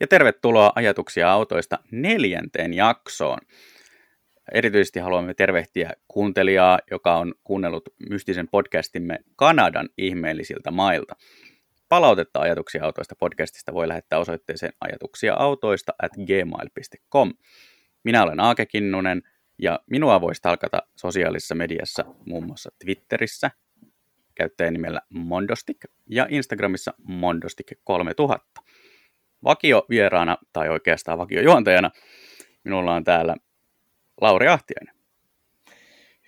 ja tervetuloa ajatuksia autoista neljänteen jaksoon. Erityisesti haluamme tervehtiä kuuntelijaa, joka on kuunnellut mystisen podcastimme Kanadan ihmeellisiltä mailta. Palautetta ajatuksia autoista podcastista voi lähettää osoitteeseen ajatuksia autoista at gmail.com. Minä olen Aake Kinnunen ja minua voi stalkata sosiaalisessa mediassa muun muassa Twitterissä käyttäjänimellä Mondostik ja Instagramissa Mondostik3000. Vakio vieraana tai oikeastaan vakiojuontajana minulla on täällä Lauri Ahtiainen.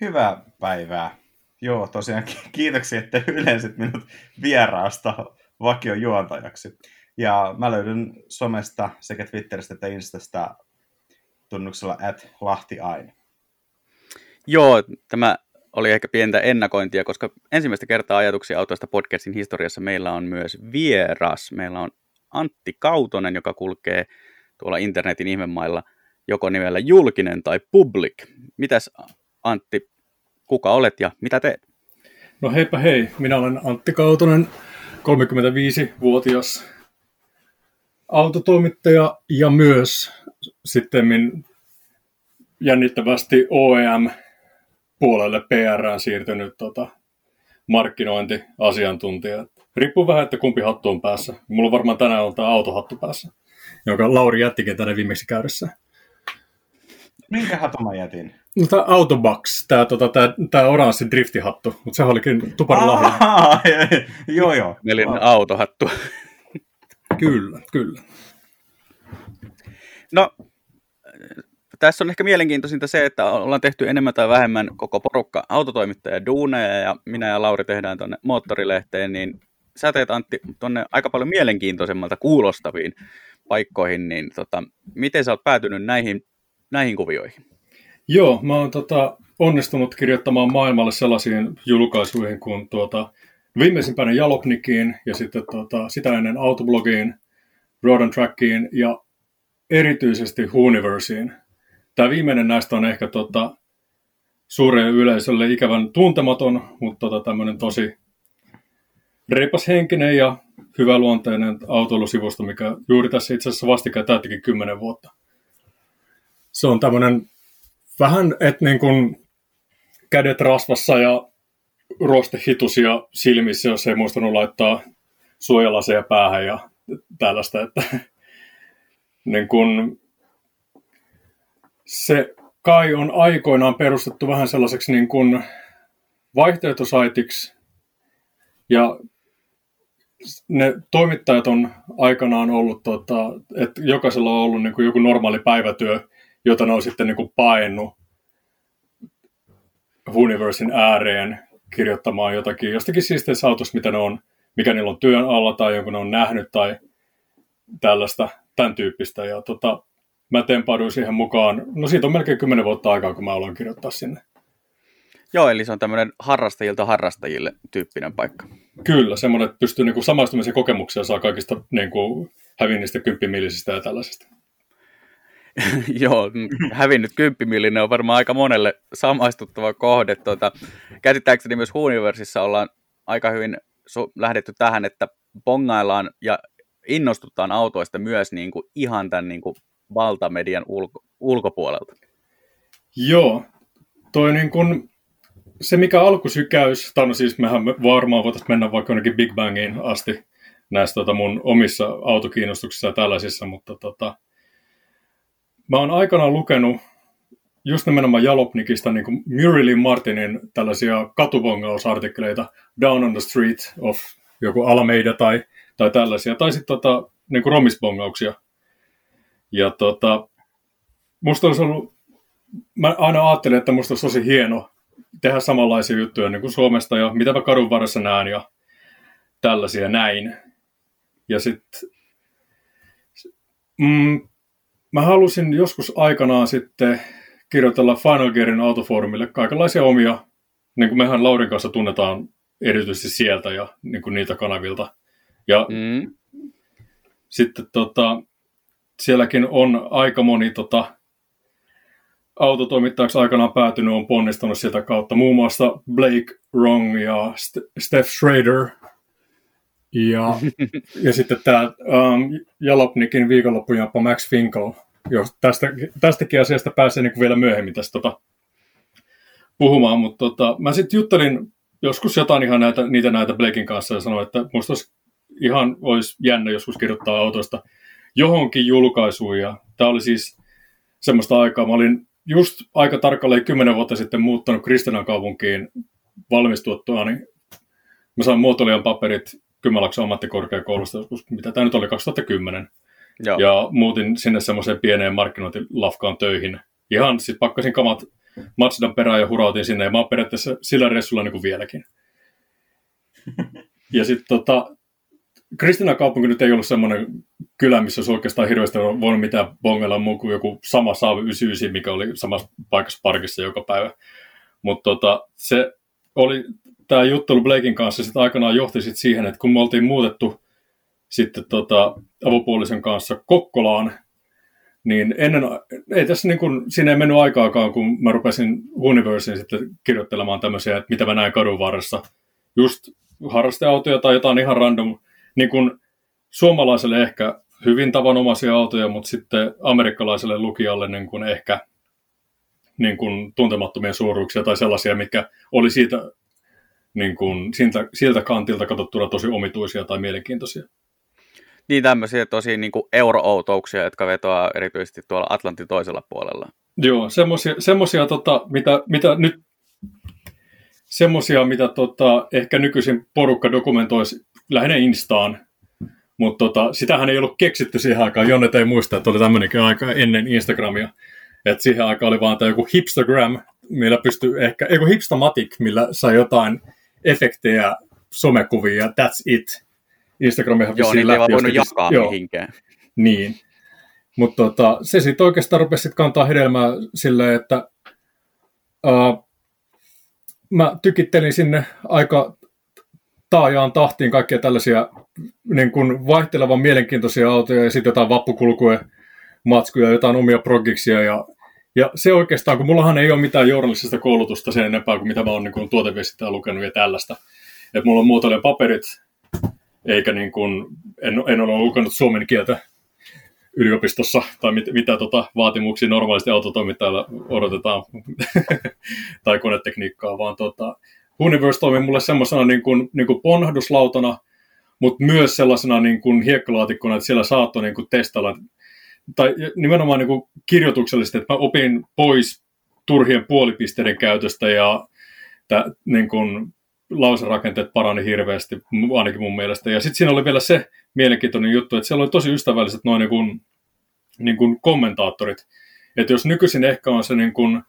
Hyvää päivää. Joo, tosiaan kiitoksia, että yleisit minut vieraasta vakiojuontajaksi. Ja mä löydän somesta sekä Twitteristä että Instasta tunnuksella at Lahti Aine. Joo, tämä oli ehkä pientä ennakointia, koska ensimmäistä kertaa ajatuksia autoista podcastin historiassa meillä on myös vieras. Meillä on Antti Kautonen, joka kulkee tuolla internetin ihmemailla joko nimellä julkinen tai public. Mitäs Antti, kuka olet ja mitä teet? No heipä hei, minä olen Antti Kautonen, 35-vuotias autotoimittaja ja myös sitten jännittävästi OEM puolelle PR siirtynyt tota, markkinointiasiantuntija. Riippuu vähän, että kumpi hattu on päässä. Mulla on varmaan tänään on tämä autohattu päässä, jonka Lauri jättikin tänne viimeksi käydessä. Minkä hatun mä jätin? No tämä Autobox, tämä tota, tää, tää oranssi driftihattu, mutta se olikin tuparin lahja. joo, joo. Eli autohattu. kyllä, kyllä. No, tässä on ehkä mielenkiintoisinta se, että ollaan tehty enemmän tai vähemmän koko porukka autotoimittaja duuneja ja minä ja Lauri tehdään tuonne moottorilehteen, niin sä teet Antti tuonne aika paljon mielenkiintoisemmalta kuulostaviin paikkoihin, niin tota, miten sä oot päätynyt näihin, näihin kuvioihin? Joo, mä oon tota, onnistunut kirjoittamaan maailmalle sellaisiin julkaisuihin kuin tuota, viimeisimpänä Jalopnikiin ja sitten tuota, sitä ennen Autoblogiin, Road and Trackiin ja erityisesti Hooniversiin. Tämä viimeinen näistä on ehkä tota, suurelle yleisölle ikävän tuntematon, mutta tota, tämmöinen tosi reipas henkinen ja hyväluonteinen autoilusivusto, mikä juuri tässä itse asiassa vastikään täyttikin kymmenen vuotta. Se on tämmöinen vähän, että niin kuin kädet rasvassa ja rostehitusia silmissä, jos ei muistanut laittaa suojalaseja päähän ja tällaista, että niin kuin, se kai on aikoinaan perustettu vähän sellaiseksi niin kuin vaihtoehtosaitiksi ja ne toimittajat on aikanaan ollut, tota, että jokaisella on ollut niin kuin joku normaali päivätyö, jota ne on sitten niin kuin paennut Universin ääreen kirjoittamaan jotakin jostakin siisteistä autosta, mitä ne on, mikä niillä on työn alla tai jonkun ne on nähnyt tai tällaista, tämän tyyppistä. Ja tota, mä tempauduin siihen mukaan. No siitä on melkein kymmenen vuotta aikaa, kun mä aloin kirjoittaa sinne. Joo, eli se on tämmöinen harrastajilta harrastajille tyyppinen paikka. Kyllä, semmoinen, että pystyy niin kuin samaistumisen kokemuksia saa kaikista niin kuin, hävinnistä, kymppimillisistä ja tällaisista. Joo, hävinnyt kymppimillinen on varmaan aika monelle samaistuttava kohde. Tuota, käsittääkseni myös Universissa ollaan aika hyvin su- lähdetty tähän, että bongaillaan ja innostutaan autoista myös niin kuin ihan tämän niin kuin valtamedian ulko- ulkopuolelta. Joo, toi niin kuin, se mikä alkusykäys, tai no siis mehän varmaan voitaisiin mennä vaikka jonnekin Big Bangiin asti näissä tota mun omissa autokiinnostuksissa ja tällaisissa, mutta tota, mä oon aikanaan lukenut just nimenomaan Jalopnikista niin kuin Murielin Martinin tällaisia katubongausartikkeleita Down on the Street of joku Alameda tai, tai tällaisia, tai sitten tota, niin romisbongauksia. Ja tota, musta olisi ollut, mä aina ajattelin, että musta olisi tosi hieno tehdä samanlaisia juttuja niin kuin Suomesta ja mitä mä kadun varressa näen ja tällaisia näin. Ja sitten mm, mä halusin joskus aikanaan sitten kirjoitella Final Gearin autofoorumille kaikenlaisia omia, niin kuin mehän Laurin kanssa tunnetaan erityisesti sieltä ja niin kuin niitä kanavilta. Ja mm. sitten tota, sielläkin on aika moni tota, autotoimittajaksi aikanaan päätynyt, on ponnistanut sieltä kautta. Muun muassa Blake Wrong ja Steph Schrader. Ja, ja sitten tämä um, Jalopnikin viikonloppujamppa Max Finkel. Jo, tästä, tästäkin asiasta pääsee niin vielä myöhemmin tästä tota, puhumaan, mutta tota, mä sitten juttelin joskus jotain ihan näitä, niitä näitä Blakein kanssa ja sanoin, että musta olisi ihan olisi jännä joskus kirjoittaa autosta johonkin julkaisuun. Ja tämä oli siis semmoista aikaa. Mä olin just aika tarkalleen kymmenen vuotta sitten muuttanut Kristinan kaupunkiin valmistuttua, niin mä sain muotoilijan paperit Kymäläksen ammattikorkeakoulusta, mitä tämä nyt oli, 2010. Joo. Ja muutin sinne semmoiseen pieneen markkinointilafkaan töihin. Ihan sitten pakkasin kamat Matsudan perään ja hurautin sinne, ja mä oon periaatteessa sillä reissulla niin kuin vieläkin. Ja sitten tota, Kristina kaupunki nyt ei ollut semmoinen kylä, missä olisi oikeastaan hirveästi voinut mitään bongella muu kuin joku sama Saavi 99, mikä oli samassa paikassa parkissa joka päivä. Mutta tota, se oli, tämä juttelu Blakein kanssa sitten aikanaan johti sit siihen, että kun me oltiin muutettu sitten tota, avopuolisen kanssa Kokkolaan, niin ennen, ei tässä niin kuin, siinä ei mennyt aikaakaan, kun mä rupesin Universiin sitten kirjoittelemaan tämmöisiä, että mitä mä näin kadun varressa. Just harrasteautoja tai jotain ihan random, niin kuin suomalaiselle ehkä hyvin tavanomaisia autoja, mutta sitten amerikkalaiselle lukijalle niin kuin ehkä niin kuin tuntemattomia suuruuksia tai sellaisia, mitkä oli siitä, niin kuin, siltä, siltä kantilta katsottuna tosi omituisia tai mielenkiintoisia. Niin tämmöisiä tosi niin kuin euro-outouksia, jotka vetoaa erityisesti tuolla Atlantin toisella puolella. Joo, semmoisia, semmoisia tota, mitä, mitä nyt semmoisia, mitä tota, ehkä nykyisin porukka dokumentoisi lähinnä Instaan, mutta tota, sitähän ei ollut keksitty siihen aikaan. Jonne ei muista, että oli tämmöinenkin aika ennen Instagramia. Että siihen aikaan oli vaan tämä joku hipstagram, millä pystyy ehkä, joku hipstamatic, millä sai jotain efektejä, somekuvia that's it. Instagramihan Joo, niin ei vaan voinut jakaa joo, mihinkään. Niin. Mutta tota, se sitten oikeastaan rupesi sit kantaa hedelmää silleen, että uh, mä tykittelin sinne aika taajaan tahtiin kaikkia tällaisia niin kuin vaihtelevan mielenkiintoisia autoja ja sitten jotain vappukulkuja, matskuja, jotain omia progiksia ja ja se oikeastaan, kun mullahan ei ole mitään journalistista koulutusta sen enempää kuin mitä mä oon niin tuoteviestintää lukenut ja tällaista. Että mulla on muotoilen paperit, eikä niin kuin, en, en ole lukenut suomen kieltä yliopistossa, tai mit, mitä tota, vaatimuksia normaalisti autotoimittajalla odotetaan, tai konetekniikkaa, vaan tota, Universe toimi mulle semmoisena niin kuin, niin kuin ponhduslautana, mutta myös sellaisena niin kuin hiekkalaatikkona, että siellä saattoi niin kuin testailla, tai nimenomaan niin kuin kirjoituksellisesti, että mä opin pois turhien puolipisteiden käytöstä ja tä, niin kuin, lauserakenteet parani hirveästi, ainakin mun mielestä. Ja sitten siinä oli vielä se mielenkiintoinen juttu, että siellä oli tosi ystävälliset noin niin niin kommentaattorit. Että jos nykyisin ehkä on se, niin kuin,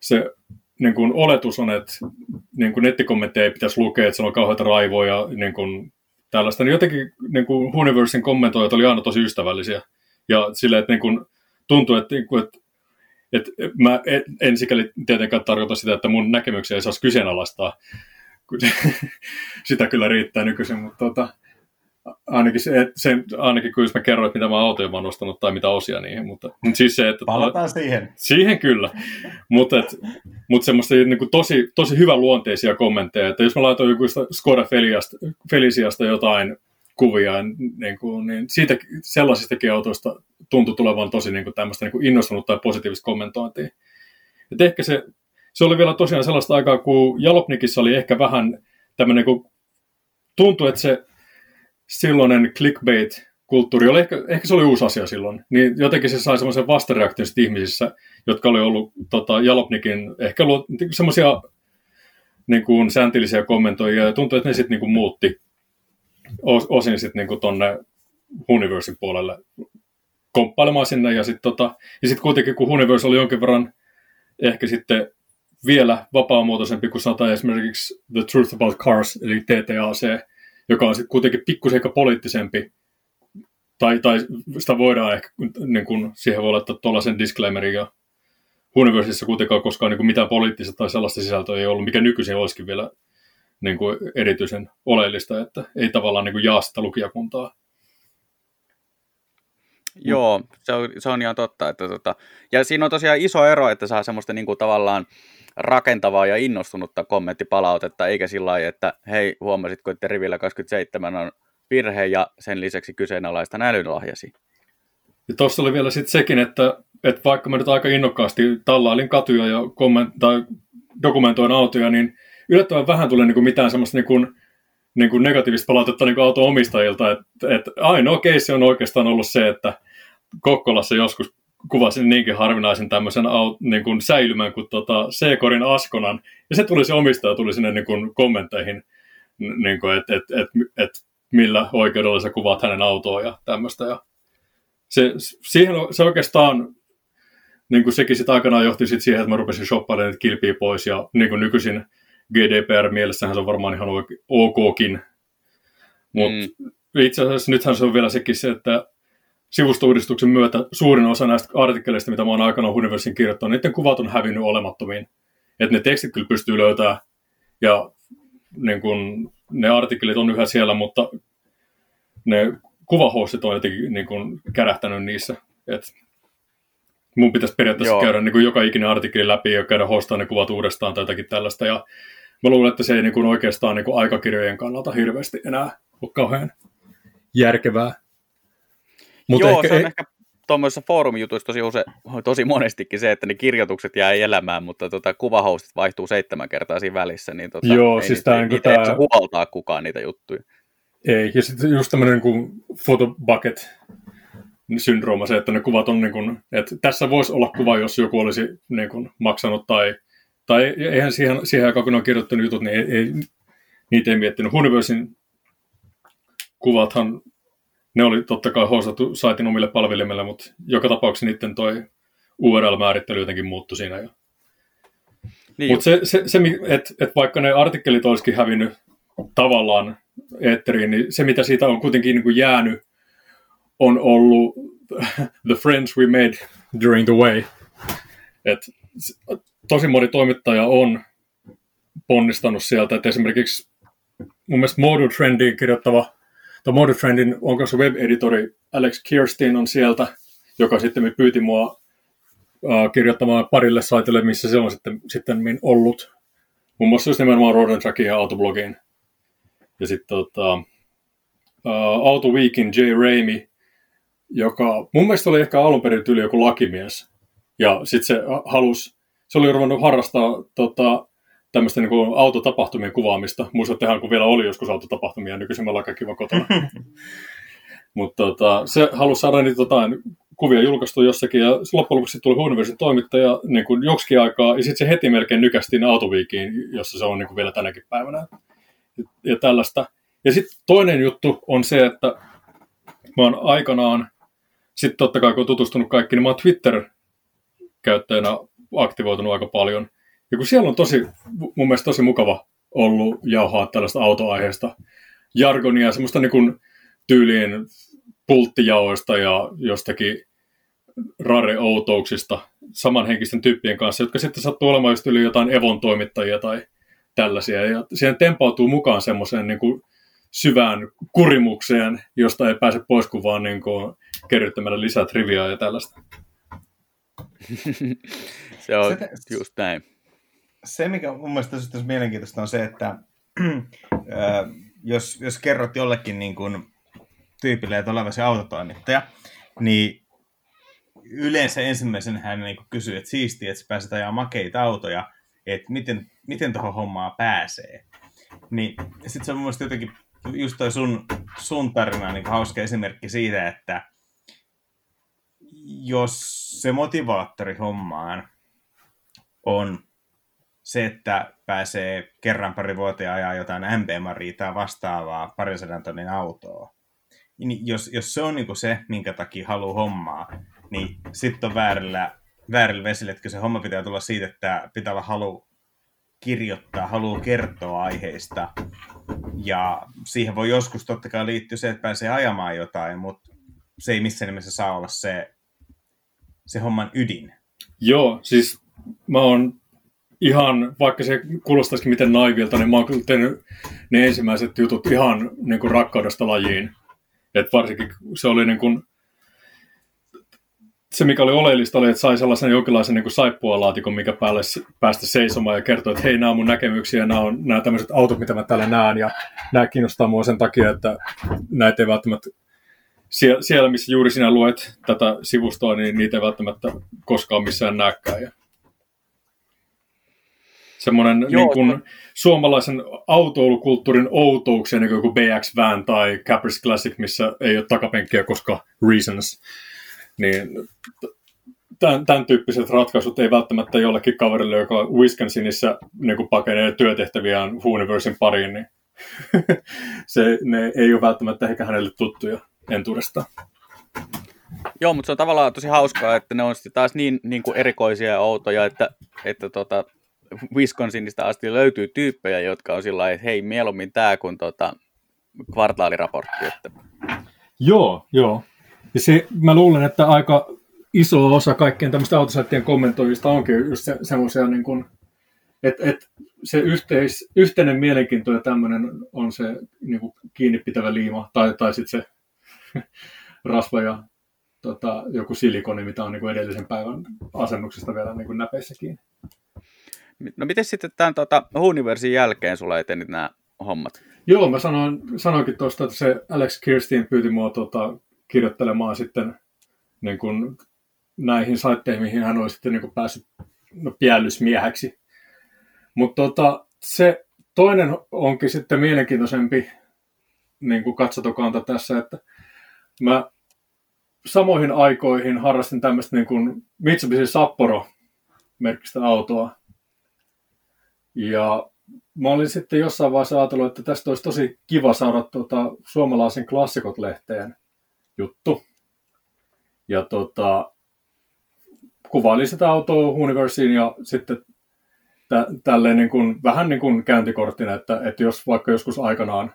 se niin kuin oletus on, että niin kuin nettikommentteja ei pitäisi lukea, että se on kauheita raivoa ja niin kuin tällaista, niin jotenkin niin kuin Universin kommentoijat oli aina tosi ystävällisiä. Ja silleen, että niin kuin, tuntui, että, niin kuin, että että mä en sikäli tietenkään tarkoita sitä, että mun näkemyksiä ei saisi kyseenalaistaa. sitä kyllä riittää nykyisin, mutta tota, ainakin, se, se, ainakin kun jos mä kerroin, että mitä mä autoja mä oon ostanut tai mitä osia niihin. Mutta, mutta siis se, että, Palataan siihen. Siihen kyllä. mutta, et, mutta semmoista niin kuin tosi, tosi hyvä luonteisia kommentteja, että jos mä laitoin joku Skoda Feliciasta jotain kuvia, niin, kuin, niin siitä, sellaisistakin autoista tuntui tulevan tosi niin kuin tämmöistä niin kuin innostunut tai positiivista kommentointia. Et ehkä se, se oli vielä tosiaan sellaista aikaa, kun Jalopnikissa oli ehkä vähän tämmöinen, kun tuntui, että se silloinen clickbait-kulttuuri oli ehkä, ehkä se oli uusi asia silloin, niin jotenkin se sai semmoisen vastareaktion ihmisissä, jotka oli ollut tota, Jalopnikin ehkä semmoisia niin kuin sääntillisiä kommentoijia, ja tuntui, että ne sitten niin muutti osin sitten niin tuonne Universin puolelle komppailemaan sinne, ja sitten tota, ja sit kuitenkin, kun Universe oli jonkin verran ehkä sitten vielä vapaamuotoisempi kuin sanotaan esimerkiksi The Truth About Cars, eli TTAC, joka on sitten kuitenkin pikkusen ehkä poliittisempi, tai, tai sitä voidaan ehkä, niin kuin, siihen voi laittaa tuollaisen disclaimerin, ja Universissa kuitenkaan koskaan niin kuin mitään poliittista tai sellaista sisältöä ei ollut, mikä nykyisin olisikin vielä niin kuin erityisen oleellista, että ei tavallaan niin kuin jaa sitä lukijakuntaa. Joo, se on, se on ihan totta. Että tota, ja siinä on tosiaan iso ero, että saa semmoista niin kuin tavallaan rakentavaa ja innostunutta kommenttipalautetta, eikä sillä lailla, että hei, huomasitko, että rivillä 27 on virhe ja sen lisäksi kyseenalaista älynlahjasi. Ja tuossa oli vielä sitten sekin, että, että vaikka mä nyt aika innokkaasti tallailin katuja ja komment- tai dokumentoin autoja, niin yllättävän vähän tulee niin kuin mitään semmoista niin kuin, niin kuin negatiivista palautetta niin auton omistajilta. Että, että ainoa keissi on oikeastaan ollut se, että Kokkolassa joskus kuvasin niinkin harvinaisen tämmöisen niin kuin säilymän kuin tota C-korin Askonan. Ja se tuli se omistaja, tuli sinne niin kuin kommentteihin, niin kuin, että et, et, et, millä oikeudella sä kuvaat hänen autoa ja tämmöistä. Ja se, siihen, se oikeastaan, niin kuin sekin sitä aikanaan johti sit siihen, että mä rupesin shoppailemaan kilpiä pois ja niin kuin nykyisin GDPR-mielessähän se on varmaan ihan okkin. Mutta mm. itse asiassa nythän se on vielä sekin se, että sivustouudistuksen myötä suurin osa näistä artikkeleista, mitä mä oon aikanaan Universin kirjoittanut, niiden kuvat on hävinnyt olemattomiin. Että ne tekstit kyllä pystyy löytämään ja niin kun, ne artikkelit on yhä siellä, mutta ne kuvahostit on jotenkin niin kun, kärähtänyt niissä. Et mun pitäisi periaatteessa Joo. käydä niin kuin joka ikinen artikkeli läpi ja käydä hostaa ne kuvat uudestaan tai jotakin tällaista. Ja mä luulen, että se ei niin kuin oikeastaan niin kuin aikakirjojen kannalta hirveästi enää ole kauhean järkevää. Mutta Joo, ehkä, se on ehkä tuommoisessa foorumijutuissa tosi, use, tosi monestikin se, että ne kirjoitukset jää elämään, mutta tota, kuvahostit vaihtuu seitsemän kertaa siinä välissä, niin tota, Joo, ei siis niitä, niitä tämä... huoltaa kukaan niitä juttuja. Ei, ja sitten just tämmöinen niin photobucket syndrooma, se, että ne kuvat on niin kuin, että tässä voisi olla kuva, jos joku olisi niin kuin, maksanut tai, tai eihän siihen, siihen aikaan, kun on kirjoittanut jutut, niin ei, ei, niitä ei miettinyt. Universin kuvathan ne oli totta kai hostattu saitin omille palvelimille, mutta joka tapauksessa niiden toi URL-määrittely jotenkin muuttui siinä. Jo. Niin mutta se, se, se että et vaikka ne artikkelit olisikin hävinnyt tavallaan eetteriin, niin se mitä siitä on kuitenkin niin kuin jäänyt, on ollut the friends we made during the way. Et tosi moni toimittaja on ponnistanut sieltä, että esimerkiksi mun mielestä Model Trendiin kirjoittava The Modern Trendin onko se web-editori Alex Kirstein on sieltä, joka sitten pyyti mua uh, kirjoittamaan parille saitelle, missä se on sitten, sitten ollut. Muun muassa just nimenomaan Road Trackin ja Autoblogiin. Ja sitten tota, uh, Auto Weekin J. Raimi, joka mun mielestä oli ehkä alun perin tyyli joku lakimies. Ja sitten se halusi, se oli ruvennut harrastaa tota, tämmöistä niin kuin autotapahtumien kuvaamista. Muistattehan, kun vielä oli joskus autotapahtumia, nykyisin me ollaan kaikki vaan kotona. Mutta tota, se halusi saada niitä jotain kuvia julkaistu jossakin, ja loppujen lopuksi tuli Universin toimittaja niin kuin joksikin aikaa, ja sitten se heti melkein nykästiin Autoviikiin, jossa se on niin kuin vielä tänäkin päivänä. Ja tällaista. Ja sitten toinen juttu on se, että mä oon aikanaan, sitten totta kai kun on tutustunut kaikki, niin mä oon Twitter-käyttäjänä aktivoitunut aika paljon. Ja kun siellä on tosi, mun mielestä tosi mukava ollut jauhaa tällaista autoaiheesta jargonia, semmoista niin kuin tyyliin pulttijaoista ja jostakin rare-outouksista samanhenkisten tyyppien kanssa, jotka sitten sattuu olemaan just yli jotain Evon toimittajia tai tällaisia. Ja siihen tempautuu mukaan semmoiseen niin kuin syvään kurimukseen, josta ei pääse pois kuin vaan niin kuin kerryttämällä lisää triviaa ja tällaista. se on just näin se, mikä mun mielestä on mielenkiintoista, on se, että jos, jos kerrot jollekin niin kuin, tyypille, että olevasi autotoimittaja, niin yleensä ensimmäisen hän niin kuin kysyy, että siistiä, että pääset ajaa makeita autoja, että miten, miten tuohon hommaan pääsee. Niin sitten se on mun mielestä jotenkin just toi sun, sun tarina niin hauska esimerkki siitä, että jos se motivaattori hommaan on se, että pääsee kerran pari vuoteen ajaa jotain MP Maritaa vastaavaa parisadan tonnin autoa, niin jos, jos se on niin se, minkä takia haluaa hommaa, niin sitten on väärillä, väärillä vesillä, että se homma pitää tulla siitä, että pitää olla halu kirjoittaa, haluaa kertoa aiheista. Ja siihen voi joskus totta kai liittyä se, että pääsee ajamaan jotain, mutta se ei missään nimessä saa olla se, se homman ydin. Joo, siis mä oon ihan, vaikka se kuulostaisikin miten naivilta, niin mä oon kyllä tehnyt ne ensimmäiset jutut ihan niin kuin rakkaudesta lajiin. Et varsinkin se oli niin kuin, se, mikä oli oleellista, oli, että sai sellaisen jonkinlaisen niin saippualaatikon, mikä päälle päästä seisomaan ja kertoa, että hei, nämä on mun näkemyksiä, nämä on nämä tämmöiset autot, mitä mä täällä näen, ja nämä kiinnostaa mua sen takia, että näitä ei välttämättä siellä, siellä, missä juuri sinä luet tätä sivustoa, niin niitä ei välttämättä koskaan missään näkään. Ja semmoinen niin kuin, suomalaisen autoilukulttuurin outouksia, niin kuin BX Van tai Caprice Classic, missä ei ole takapenkkiä, koska reasons. Niin tämän, tämän tyyppiset ratkaisut ei välttämättä jollekin kaverille, joka Wisconsinissa niin kuin pakenee työtehtäviään Universin pariin, niin se, ne ei ole välttämättä ehkä hänelle tuttuja entuudestaan. Joo, mutta se on tavallaan tosi hauskaa, että ne on sitten taas niin, niin kuin erikoisia ja outoja, että, että tota, Wisconsinista asti löytyy tyyppejä, jotka on sillä että hei, mieluummin tämä kuin tota, kvartaaliraportti. Että... Joo, joo. Ja se, mä luulen, että aika iso osa kaikkien tämmöistä autosaittien kommentoijista onkin just se, semmoisia, niin kuin, että et se yhteis, yhteinen mielenkiinto ja tämmöinen on se niin kuin kiinni pitävä liima, tai, tai sitten se rasva ja tota, joku silikoni, mitä on niin kuin edellisen päivän asennuksesta vielä niin kuin näpeissä kiinni. No miten sitten tämän tota, Universin jälkeen sulla etenit nämä hommat? Joo, mä sanoin, sanoinkin tuosta, että se Alex Kirstin pyyti mua tota, kirjoittelemaan sitten niin kuin näihin saitteihin, mihin hän olisi sitten niin kuin päässyt no, piällysmieheksi. Mutta tota, se toinen onkin sitten mielenkiintoisempi niin kuin katsotokanta tässä, että mä samoihin aikoihin harrastin tämmöistä niin kuin Mitsubishi Sapporo merkistä autoa. Ja mä olin sitten jossain vaiheessa ajatellut, että tästä olisi tosi kiva saada tuota, suomalaisen klassikot-lehteen juttu. Ja tota, kuvailin sitä autoa Universiin ja sitten tä, tälleen niin kuin, vähän niin kuin käyntikorttina, että, että jos vaikka joskus aikanaan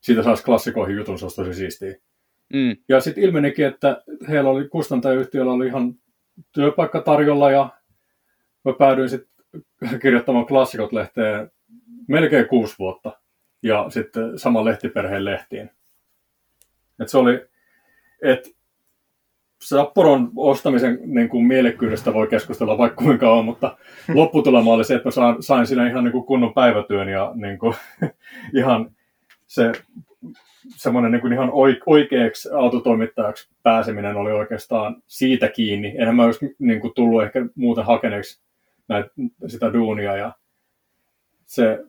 siitä saisi klassikoihin jutun, se olisi tosi siistiä. Mm. Ja sitten ilmenikin, että heillä oli kustantajayhtiöllä oli ihan työpaikka tarjolla ja mä päädyin sitten kirjoittamaan klassikot-lehteen melkein kuusi vuotta ja sitten sama lehtiperheen lehtiin. Et se oli, että Sapporon ostamisen niin kuin mielekkyydestä voi keskustella vaikka kuinka on, mutta lopputulema oli se, että mä sain siinä ihan niin kuin kunnon päivätyön ja niin kuin, ihan se semmoinen niin kuin ihan oikeaksi autotoimittajaksi pääseminen oli oikeastaan siitä kiinni. Enhän mä olisi niin kuin tullut ehkä muuten hakeneeksi näitä, sitä duunia ja se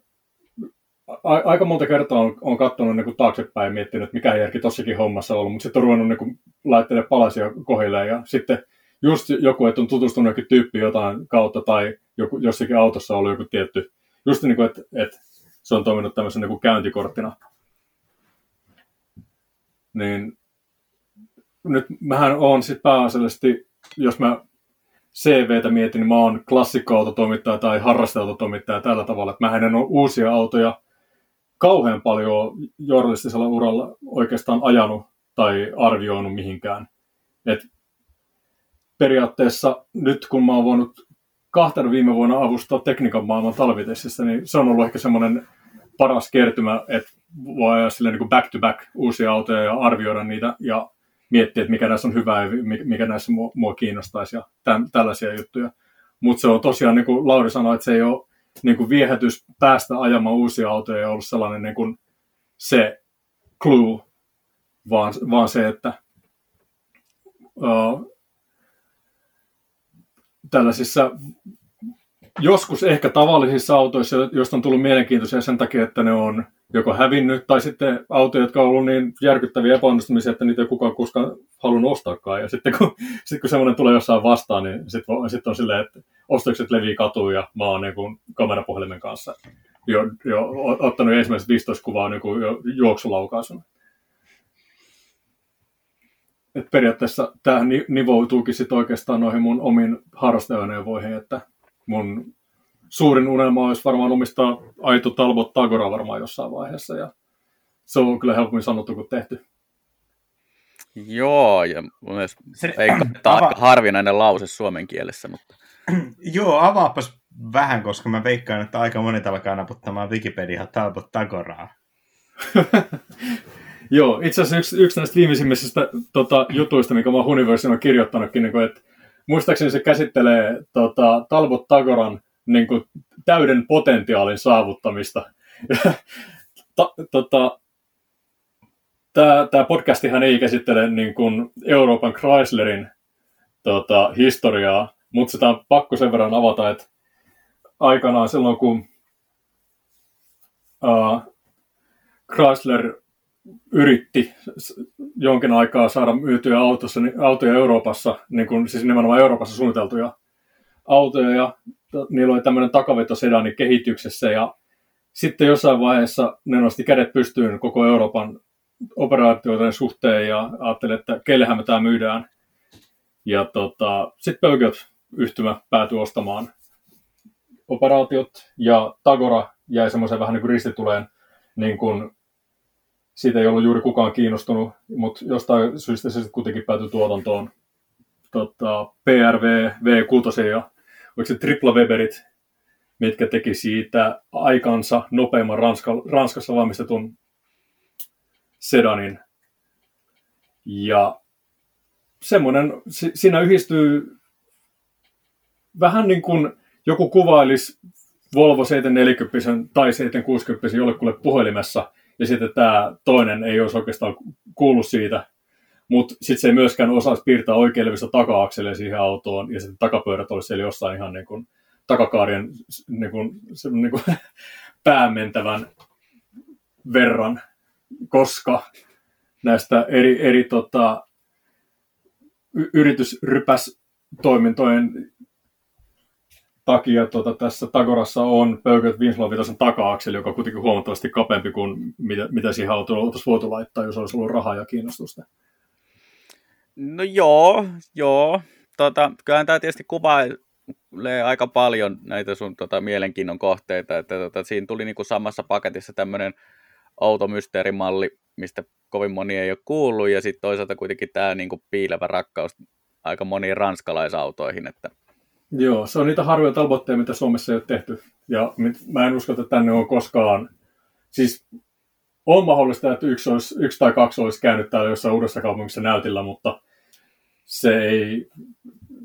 a, aika monta kertaa on, on katsonut niin kuin taaksepäin ja miettinyt, että mikä järki tossakin hommassa on ollut, mutta sitten on ruvennut niin kuin, laittelemaan palasia kohilleen ja sitten just joku, että on tutustunut jokin tyyppi jotain kautta tai joku, jossakin autossa on ollut joku tietty, just niin kuin, että, että se on toiminut tämmöisen niin kuin käyntikorttina. Niin nyt mähän on sitten pääasiallisesti, jos mä CVtä mietin, niin mä oon klassikkoautotoimittaja tai harrasteautotoimittaja tällä tavalla, että mä en ole uusia autoja kauhean paljon journalistisella uralla oikeastaan ajanut tai arvioinut mihinkään. Et periaatteessa nyt kun mä oon voinut kahtena viime vuonna avustaa tekniikan maailman talvitessissä, niin se on ollut ehkä semmoinen paras kertymä, että voi ajaa sille niin back to back uusia autoja ja arvioida niitä ja miettiä, että mikä näissä on hyvää ja mikä näissä mua, mua kiinnostaisi ja tämän, tällaisia juttuja. Mutta se on tosiaan, niin kuin Lauri sanoi, että se ei ole niin kuin viehätys päästä ajamaan uusia autoja ja ollut sellainen niin kuin se clue, vaan, vaan se, että uh, tällaisissa joskus ehkä tavallisissa autoissa, joista on tullut mielenkiintoisia sen takia, että ne on joko hävinnyt, tai sitten autoja, jotka on ollut niin järkyttäviä epäonnistumisia, että niitä ei kukaan koskaan halunnut ostaakaan. Ja sitten kun, sitten kun semmoinen tulee jossain vastaan, niin sitten sit on silleen, että ostokset levii katuun ja mä oon niin kuin kamerapuhelimen kanssa jo, jo ottanut ensimmäiset 15 kuvaa niin kuin jo juoksulaukaisun. Et periaatteessa tämä nivoutuukin sitten oikeastaan noihin mun omiin harrasteajoneuvoihin, että mun suurin unelma olisi varmaan omistaa aito Talbot Tagora varmaan jossain vaiheessa, ja se on kyllä helpommin sanottu kuin tehty. Joo, ja myös se, ei ava... aika harvinainen lause suomen kielessä, mutta... Joo, avaapas vähän, koska mä veikkaan, että aika moni alkaa naputtamaan Wikipedia Talbot Tagoraa. Joo, itse asiassa yksi, yksi näistä viimeisimmistä tota, jutuista, mikä mä oon Universin on kirjoittanutkin, niin kuin, että muistaakseni se käsittelee tota, Talbot Tagoran niin kuin, täyden potentiaalin saavuttamista. ta, tota, tämä podcastihan ei käsittele niin kuin Euroopan Chryslerin tota, historiaa, mutta sitä on pakko sen verran avata, että aikanaan silloin, kun uh, Chrysler yritti jonkin aikaa saada myytyjä autossa, autoja Euroopassa, niin kuin, siis nimenomaan Euroopassa suunniteltuja autoja, ja niillä oli tämmöinen takavetosedani kehityksessä, ja sitten jossain vaiheessa ne nosti kädet pystyyn koko Euroopan operaatioiden suhteen, ja ajattelin, että kellehän me tämä myydään. Ja tota, sitten Peugeot-yhtymä päätyi ostamaan operaatiot, ja Tagora jäi semmoisen vähän niin kuin ristituleen niin kuin siitä ei ollut juuri kukaan kiinnostunut, mutta jostain syystä se sitten kuitenkin päätyi tuotantoon. Tota, PRV, V6 ja oliko se Tripla Weberit, mitkä teki siitä aikansa nopeimman Ranska, Ranskassa valmistetun sedanin. Ja semmoinen, siinä yhdistyy vähän niin kuin joku kuvailisi Volvo 740 tai 760 jollekulle puhelimessa – ja sitten tämä toinen ei olisi oikeastaan kuullut siitä, mutta sitten se ei myöskään osaisi piirtää oikeelevistä taka-akselia siihen autoon, ja sitten takapyörät olisi siellä jossain ihan niin kuin takakaarien niin kuin, niin kuin päämentävän verran, koska näistä eri, eri tota, yritysrypäs-toimintojen takia tuota, tässä Tagorassa on Peugeot Winslow Vitosen taka-akseli, joka on kuitenkin huomattavasti kapempi kuin mitä, mitä siihen autoon oltaisiin voitu laittaa, jos olisi ollut rahaa ja kiinnostusta. No joo, joo. Tota, kyllähän tämä tietysti kuvailee aika paljon näitä sun tota, mielenkiinnon kohteita, että tota, siinä tuli niinku samassa paketissa tämmöinen automysteerimalli, mistä kovin moni ei ole kuullut, ja sitten toisaalta kuitenkin tämä niinku piilevä rakkaus aika moniin ranskalaisautoihin, että Joo, se on niitä harvoja talbotteja, mitä Suomessa ei ole tehty. Ja mä en usko, että tänne on koskaan... Siis on mahdollista, että yksi, olisi, yksi tai kaksi olisi käynyt täällä jossain uudessa kaupungissa näytillä, mutta se ei...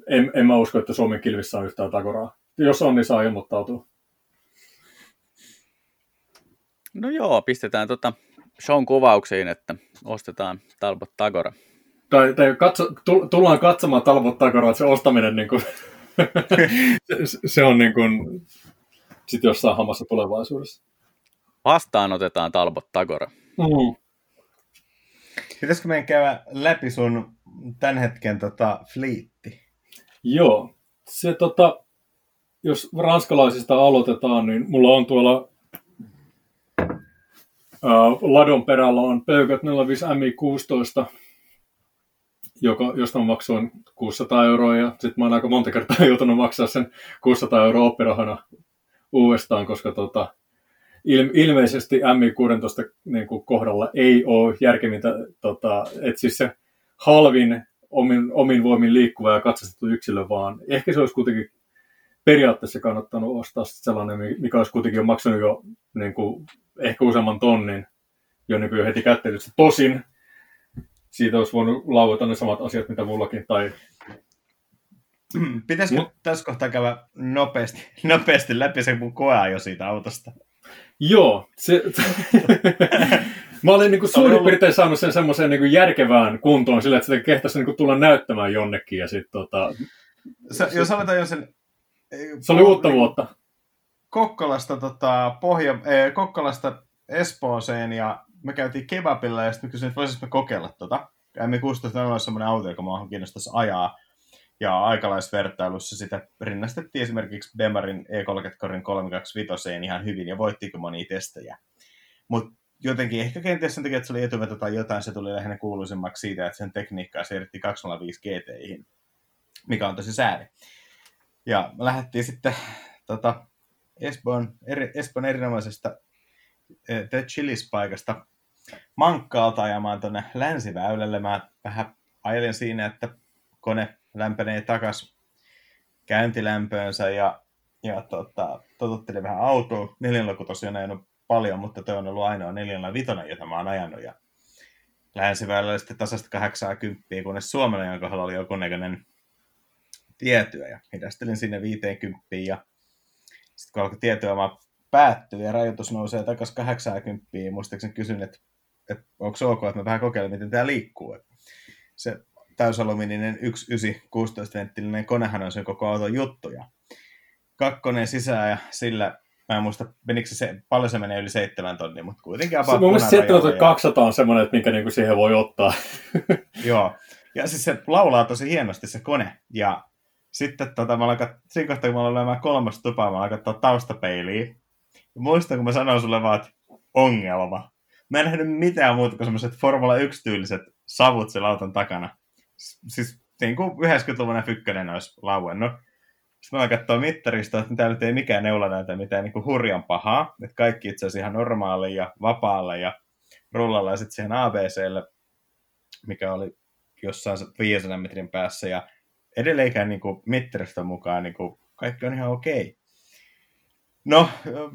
En, en mä usko, että Suomen kilvissä on yhtään takoraa. Jos on, niin saa ilmoittautua. No joo, pistetään tota shown kuvauksiin, että ostetaan Talbot Tagora. Tai, tai katso, tullaan katsomaan Talbot Tagoraa, että se ostaminen niin kuin se on niin kuin sit jossain hamassa tulevaisuudessa. Vastaanotetaan Talbot Tagora. Mm. Pitäisikö meidän käydä läpi sun tämän hetken tota, fliitti? Joo. Se, tota, jos ranskalaisista aloitetaan, niin mulla on tuolla uh, ladon perällä on Peugeot 05 Mi16, joka, josta mä maksoin 600 euroa ja sitten mä oon aika monta kertaa joutunut maksaa sen 600 euroa oppirahana uudestaan, koska tota, il, ilmeisesti MI16 niin kuin kohdalla ei ole järkevintä, tota, että siis se halvin omin, omin voimin liikkuva ja katsastettu yksilö, vaan ehkä se olisi kuitenkin periaatteessa kannattanut ostaa sellainen, mikä olisi kuitenkin maksanut jo niin kuin, ehkä useamman tonnin jo, niin kuin jo heti kättelyssä. Tosin siitä olisi voinut lauata ne samat asiat, mitä mullakin. Tai... Pitäisikö Mut... tässä kohtaa käydä nopeasti, nopeasti läpi se mun koeajo siitä autosta? Joo. Se... Mä olin niin kuin suurin ollut... piirtein saanut sen semmoiseen niin järkevään kuntoon sillä, että sitä kehtäisi niin kuin tulla näyttämään jonnekin. Ja sit, tota... Se, jos aletaan jo sen... Se oli uutta vuotta. Kokkolasta, tota, pohja, eh, Kokkolasta Espooseen ja me käytiin kebabilla ja sitten kysyin, että voisiko me kokeilla tota. M16 on semmoinen auto, joka minua kiinnostaisi ajaa. Ja aikalaisvertailussa sitä rinnastettiin esimerkiksi Bemarin E30 325 ihan hyvin ja voittiko monia testejä. Mutta jotenkin ehkä kenties sen takia, että se oli etuveto tai jotain, se tuli lähinnä kuuluisemmaksi siitä, että sen tekniikkaa siirrettiin 205 GTihin, mikä on tosi sääli. Ja me lähdettiin sitten tota, Espoon, eri, Espoon erinomaisesta eh, The Chilis-paikasta mankkaalta ajamaan tuonne länsiväylälle. Mä vähän ajelin siinä, että kone lämpenee takas käyntilämpöönsä ja, ja tota, totuttelin vähän autoa. Neljänlaku tosiaan ei ole paljon, mutta toi on ollut ainoa neljällä vitonen, jota mä oon ajanut. Ja länsiväylällä sitten tasasta 80, kunnes Suomalainen kohdalla oli jonkunnäköinen tietyä ja hidastelin sinne 50 ja sitten kun alkoi tietyömaa päättyy ja rajoitus nousee takaisin 80, muistaakseni kysyn, että, että onko se ok, että mä vähän kokeilen, miten tämä liikkuu. Se täysalumiininen 1.9 16-venttilinen konehan on sen koko auton juttu ja kakkonen sisään ja sillä Mä en muista, menikö se, paljon se menee yli seitsemän tonnia, mutta kuitenkin about Mun mielestä 7200 on semmoinen, että minkä niinku siihen voi ottaa. Joo, ja siis se laulaa tosi hienosti se kone, ja sitten tota, mä aloin kat... siinä kohtaa, kun mä aloin lyömään kolmasta tupaa, mä katsoa taustapeiliin. Ja muistan, kun mä sanoin sulle vaan, että ongelma. Mä en nähnyt mitään muuta kuin semmoiset Formula 1-tyyliset savut sen auton takana. Siis niin kuin 90-luvun F1 olisi lauennut. Sitten mä katsoin mittarista, että täällä ei mikään neula näytä mitään niin kuin hurjan pahaa. Että kaikki itse asiassa ihan normaali ja vapaalle ja rullalla ja sitten siihen ABClle, mikä oli jossain 500 metrin päässä. Ja edelleenkään niin kuin mittarista mukaan niin kuin kaikki on ihan okei. No,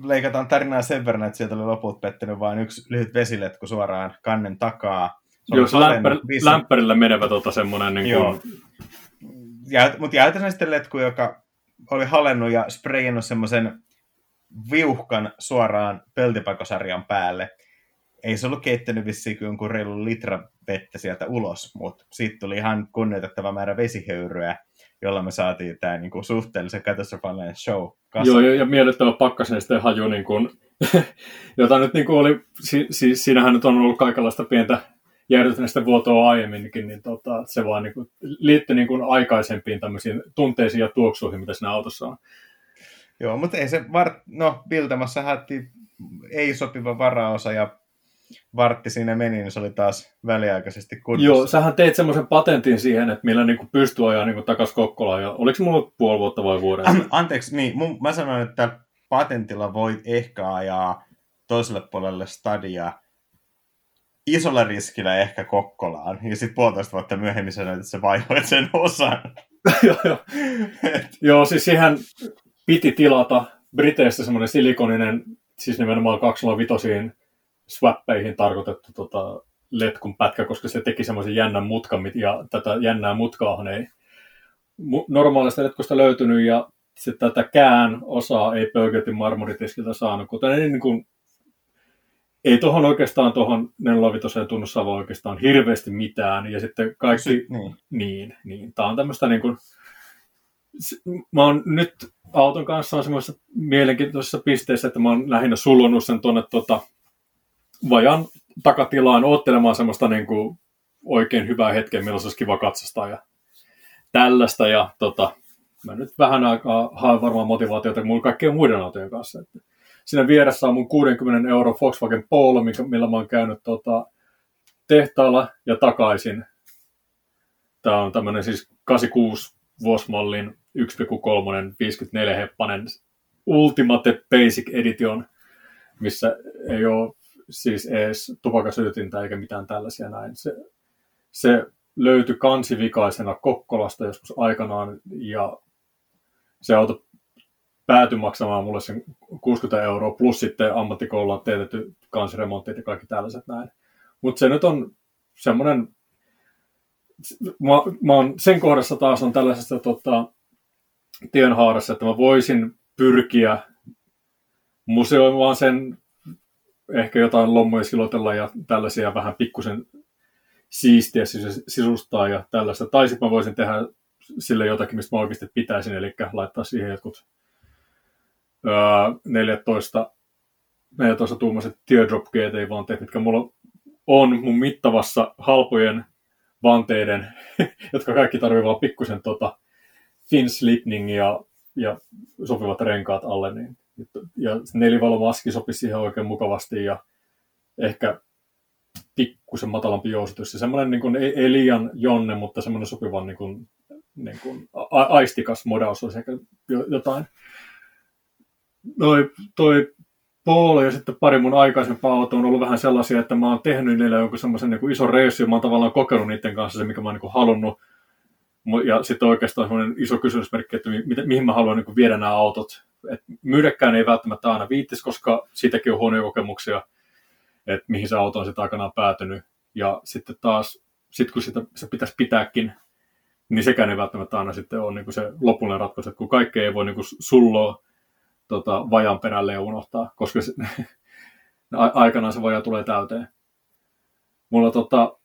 leikataan tarinaa sen verran, että sieltä oli loput pettänyt vain yksi lyhyt vesiletku suoraan kannen takaa. Joo, se lämpär, lämpärillä menevä tota semmoinen... Niin kuin... Joo. Ja, mutta jäytäisen sitten letku, joka oli halennut ja sprayannut semmoisen viuhkan suoraan peltipakosarjan päälle. Ei se ollut keittänyt vissiin jonkun reilun litra vettä sieltä ulos, mutta siitä tuli ihan kunnioitettava määrä vesihöyryä, jolla me saatiin tämä niinku suhteellisen katastrofaalinen show kasaan. Joo, ja, ja miellyttävä sitten haju, niin kuin, jota nyt niin kuin oli, si, si, siinähän nyt on ollut kaikenlaista pientä jäädytyneistä vuotoa aiemminkin, niin tota, se vaan niin kuin, liittyi niin kuin aikaisempiin tämmöisiin tunteisiin ja tuoksuihin, mitä siinä autossa on. Joo, mutta ei se, var... no Biltamassa hätti ei sopiva varaosa ja vartti siinä meni, niin se oli taas väliaikaisesti kunnossa. Joo, sähän teit semmoisen patentin siihen, että millä niin pystyy ajaa niin takaisin Kokkolaan. Ja oliko mulla puoli vuotta vai vuoden? Anteeksi, niin, mun, mä sanoin, että patentilla voit ehkä ajaa toiselle puolelle stadia isolla riskillä ehkä Kokkolaan. Ja sitten puolitoista vuotta myöhemmin sanoit, että sä vaihoit sen osan. joo, joo. joo, siis siihen piti tilata Briteistä semmoinen silikoninen, siis nimenomaan 205 swappeihin tarkoitettu tota, letkun pätkä, koska se teki semmoisen jännän mutkan, ja tätä jännää mutkaa ei normaalista letkusta löytynyt, ja sitten tätä kään osaa ei Pöygetin marmoritiskiltä saanut, kuten ei, niin kuin, ei tuohon oikeastaan tuohon 45 tunnu savo oikeastaan hirveästi mitään, ja sitten kaikki, niin, niin, niin. tämä on tämmöistä niin kuin, mä oon nyt auton kanssa on semmoisessa mielenkiintoisessa pisteessä, että mä oon lähinnä sulunut sen tuonne tota, vajan takatilaan ottelemaan semmoista niin kuin oikein hyvää hetkeä, milloin se olisi kiva katsastaa ja tällaista. Ja tota, mä nyt vähän aikaa haen varmaan motivaatiota mun kaikkien muiden autojen kanssa. Että siinä vieressä on mun 60 euro Volkswagen Polo, millä mä oon käynyt tota, tehtaalla ja takaisin. Tämä on tämmöinen siis 86 vuosmallin 1,3 54 heppanen Ultimate Basic Edition, missä ei ole siis edes tupakasyytintä eikä mitään tällaisia näin. Se, se löytyi kansivikaisena Kokkolasta joskus aikanaan ja se auto päätyi maksamaan mulle sen 60 euroa plus sitten ammattikoululla teetetty kansiremontit ja kaikki tällaiset näin. Mutta se nyt on semmoinen, mä, mä on, sen kohdassa taas on tällaisesta tota, tienhaarassa, että mä voisin pyrkiä museoimaan sen ehkä jotain lommoja silotella ja tällaisia vähän pikkusen siistiä sisustaa ja tällaista. Tai sitten mä voisin tehdä sille jotakin, mistä mä oikeasti pitäisin, eli laittaa siihen jotkut öö, 14, 14 tuumaiset teardrop GT-vanteet, mitkä mulla on mun mittavassa halpojen vanteiden, jotka kaikki tarvitsevat vaan pikkusen tota, fin slipning ja, ja sopivat renkaat alle, niin ja nelivalomaski sopisi siihen oikein mukavasti ja ehkä pikkusen matalampi jousitus. Ja semmoinen niin kuin, ei, ei, liian jonne, mutta semmoinen sopivan niin kuin, niin kuin, a, aistikas modaus olisi ehkä jotain. Noi, toi Paul ja sitten pari mun aikaisempaa autoa on ollut vähän sellaisia, että mä oon tehnyt niille jonkun semmoisen niin ison reissun, mä oon tavallaan kokenut niiden kanssa se, mikä mä oon niin halunnut. Ja sitten oikeastaan semmoinen iso kysymysmerkki, että mi- mihin mä haluan niin viedä nämä autot et myydäkään ei välttämättä aina viittis, koska siitäkin on huonoja kokemuksia, että mihin se auto on sitten aikanaan päätynyt. ja sitten taas, sit kun sitä, se pitäisi pitääkin, niin sekään ei välttämättä aina sitten ole niin kuin se lopullinen ratkaisu, että kun kaikkea ei voi niin kuin sulloa tota, vajan perälle ja unohtaa, koska se, aikanaan se vaja tulee täyteen. Mulla tota,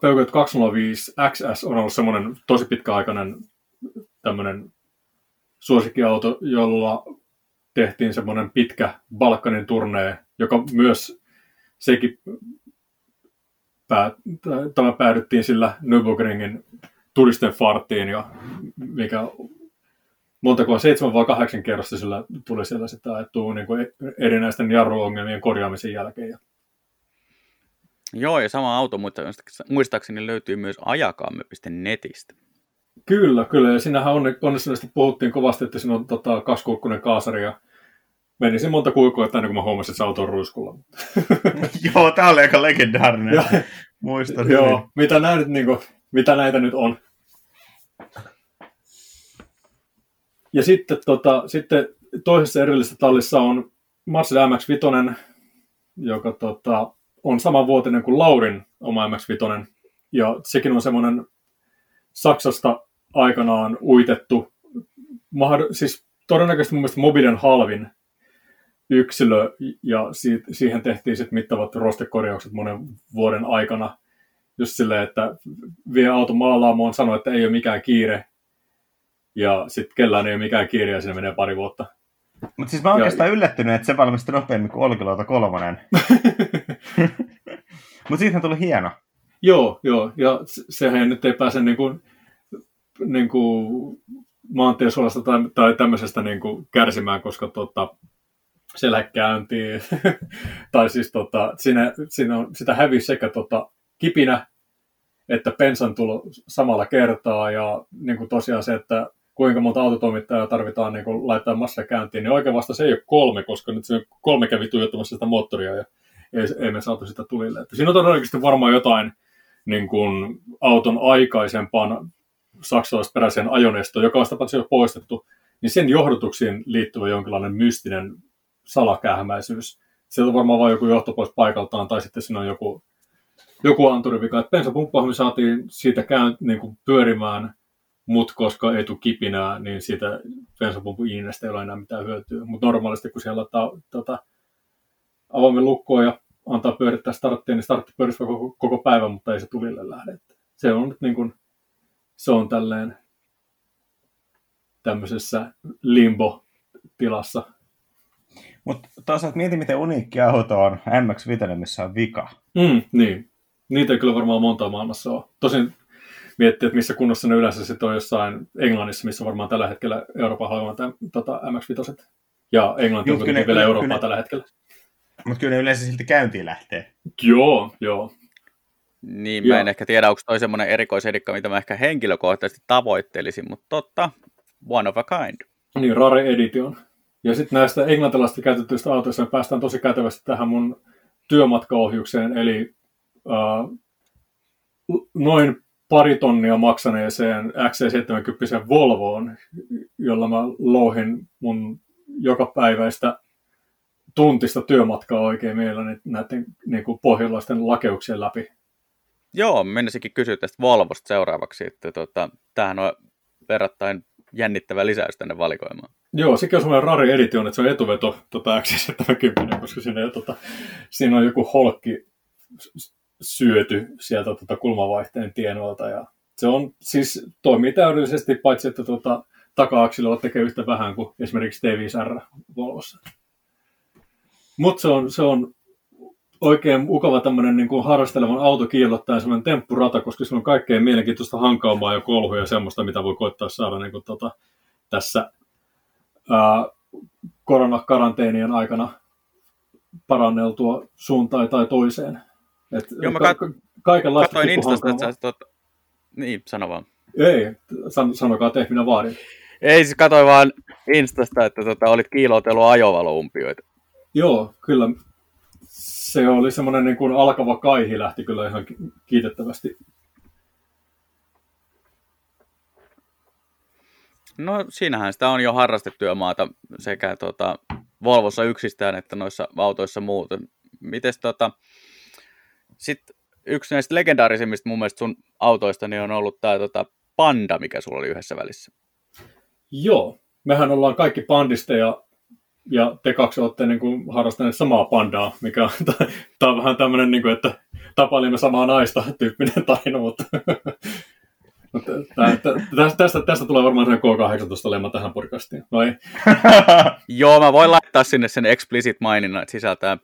Peugeot 205 XS on ollut semmoinen tosi pitkäaikainen tämmöinen suosikkiauto, jolla tehtiin semmoinen pitkä Balkanin turnee, joka myös sekin pää, tämä päädyttiin sillä Nürburgringin turisten fartiin, ja mikä montako, seitsemän vai kahdeksan kerrosta sillä tuli siellä sitä ajettua niin kuin erinäisten jarruongelmien korjaamisen jälkeen. Joo, ja sama auto muistaakseni löytyy myös ajakaamme.netistä. Kyllä, kyllä. Ja sinähän onnistuneesti puhuttiin kovasti, että siinä on tota, kaskuukkunen kaasari ja meni se monta kuukua, että ennen kuin mä huomasin, että se auto on ruiskulla. Joo, tää oli aika legendaarinen. Muistan Joo, mitä, nää nyt, niin kuin, mitä näitä nyt on. Ja sitten, tota, sitten toisessa erillisessä tallissa on Mazda MX-5, joka tota, on samanvuotinen kuin Laurin oma MX-5. Ja sekin on semmoinen Saksasta aikanaan uitettu, siis todennäköisesti mun mielestä mobiilin halvin yksilö, ja siihen tehtiin sitten mittavat rostekorjaukset monen vuoden aikana. Just silleen, että vie auto maalaamoon, sanoi, että ei ole mikään kiire, ja sitten kellään ei ole mikään kiire, ja siinä menee pari vuotta. Mutta siis mä oon oikeastaan yllättynyt, että se valmistui nopeammin kuin Olkiluoto kolmonen. Mutta siitä tuli hieno. Joo, joo, ja sehän nyt ei pääse niin kuin, niin kuin maantiesuolasta tai, tai tämmöisestä niin kuin kärsimään, koska tota, siellä käyntiin, tai siis tota, siinä, siinä on, sitä hävisi sekä tota, kipinä että pensan tulo samalla kertaa, ja niin kuin tosiaan se, että kuinka monta autotoimittajaa tarvitaan niin kuin laittaa massa käyntiin, niin oikein vasta se ei ole kolme, koska nyt se kolme kävi tuijottamassa sitä moottoria, ja ei, ei me saatu sitä tulille. Että siinä on todennäköisesti varmaan jotain niin kuin auton aikaisempaan saksalaisperäiseen ajoneistoon, joka on sitä jo poistettu, niin sen johdotuksiin liittyvä jonkinlainen mystinen salakähmäisyys. Sieltä on varmaan vain joku johto pois paikaltaan, tai sitten siinä on joku, joku anturivika. Bensapumppahan me saatiin siitä käyn, niin kuin pyörimään, mutta koska ei tule kipinää, niin siitä bensapumpun iinestä ei ole enää mitään hyötyä. Mutta normaalisti, kun siellä laittaa tota, avaimen lukkoa ja antaa pyörittää starttia, niin startti pyörittää koko, koko päivän, mutta ei se tulille lähde. Se on nyt niin kuin, se on tälleen tämmöisessä limbo-tilassa. Mutta toisaalta mieti, miten uniikki auto on MX-5, missä on vika. Mm, niin. Niitä ei kyllä varmaan monta maailmassa ole. Tosin miettii, että missä kunnossa ne yleensä sitten on jossain Englannissa, missä varmaan tällä hetkellä Euroopan halvemmat tota, MX-5. Ja Englanti on kuitenkin vielä Eurooppaa kyllä, tällä hetkellä. Mutta kyllä ne yleensä silti käyntiin lähtee. Joo, joo. Niin, mä en ehkä tiedä, onko toi semmoinen erikoisedikka, mitä mä ehkä henkilökohtaisesti tavoittelisin, mutta totta, one of a kind. Niin, rare edition. Ja sitten näistä englantilaisista käytetyistä autoista me päästään tosi kätevästi tähän mun työmatkaohjukseen, eli uh, noin pari tonnia maksaneeseen XC70 Volvoon, jolla mä louhin mun jokapäiväistä tuntista työmatkaa oikein meillä näiden niin kuin pohjalaisten lakeuksien läpi. Joo, menisinkin kysyä tästä Volvosta seuraavaksi, että tota, tämähän on verrattain jännittävä lisäys tänne valikoimaan. Joo, sekin on semmoinen rari edition, että se on etuveto tota X70, koska siinä, tota, siinä on joku holkki syöty sieltä tota kulmavaihteen tienoilta. Ja se on siis toimii täydellisesti, paitsi että tota, taka-aksililla tekee yhtä vähän kuin esimerkiksi T5R Volvossa. Mutta se on, se on oikein mukava tämmöinen niin kuin harrastelevan auto kiillottaen semmoinen temppurata, koska se on kaikkein mielenkiintoista hankaumaa ja kolhuja ja semmoista, mitä voi koittaa saada niin kuin, tota, tässä ää, koronakaranteenien aikana paranneltua suuntaan tai toiseen. Et, Joo, mä ka- kaikenlaista katoin Instasta, että sä tot... Niin, sano vaan. Ei, san, sanokaa te, minä vaadin. Ei, siis katsoin vaan Instasta, että tota, olit kiilotellut ajovaloumpioita. Joo, kyllä se oli semmoinen niin kuin alkava kaihi lähti kyllä ihan kiitettävästi. No siinähän sitä on jo harrastetyömaata sekä tota, Volvossa yksistään että noissa autoissa muuten. Mites tota, Sitten yksi näistä legendaarisimmista mun mielestä sun autoista niin on ollut tämä tota, Panda, mikä sulla oli yhdessä välissä. Joo, mehän ollaan kaikki pandisteja ja te kaksi olette niin kuin, harrastaneet samaa pandaa, mikä on, tämä on vähän tämmöinen, niin kuin, että tapailimme samaa naista tyyppinen tarina, mutta tästä, tästä, tästä tulee varmaan sen K18-lemma tähän podcastiin, vai? Joo, mä voin laittaa sinne sen explicit maininnan, että sisältää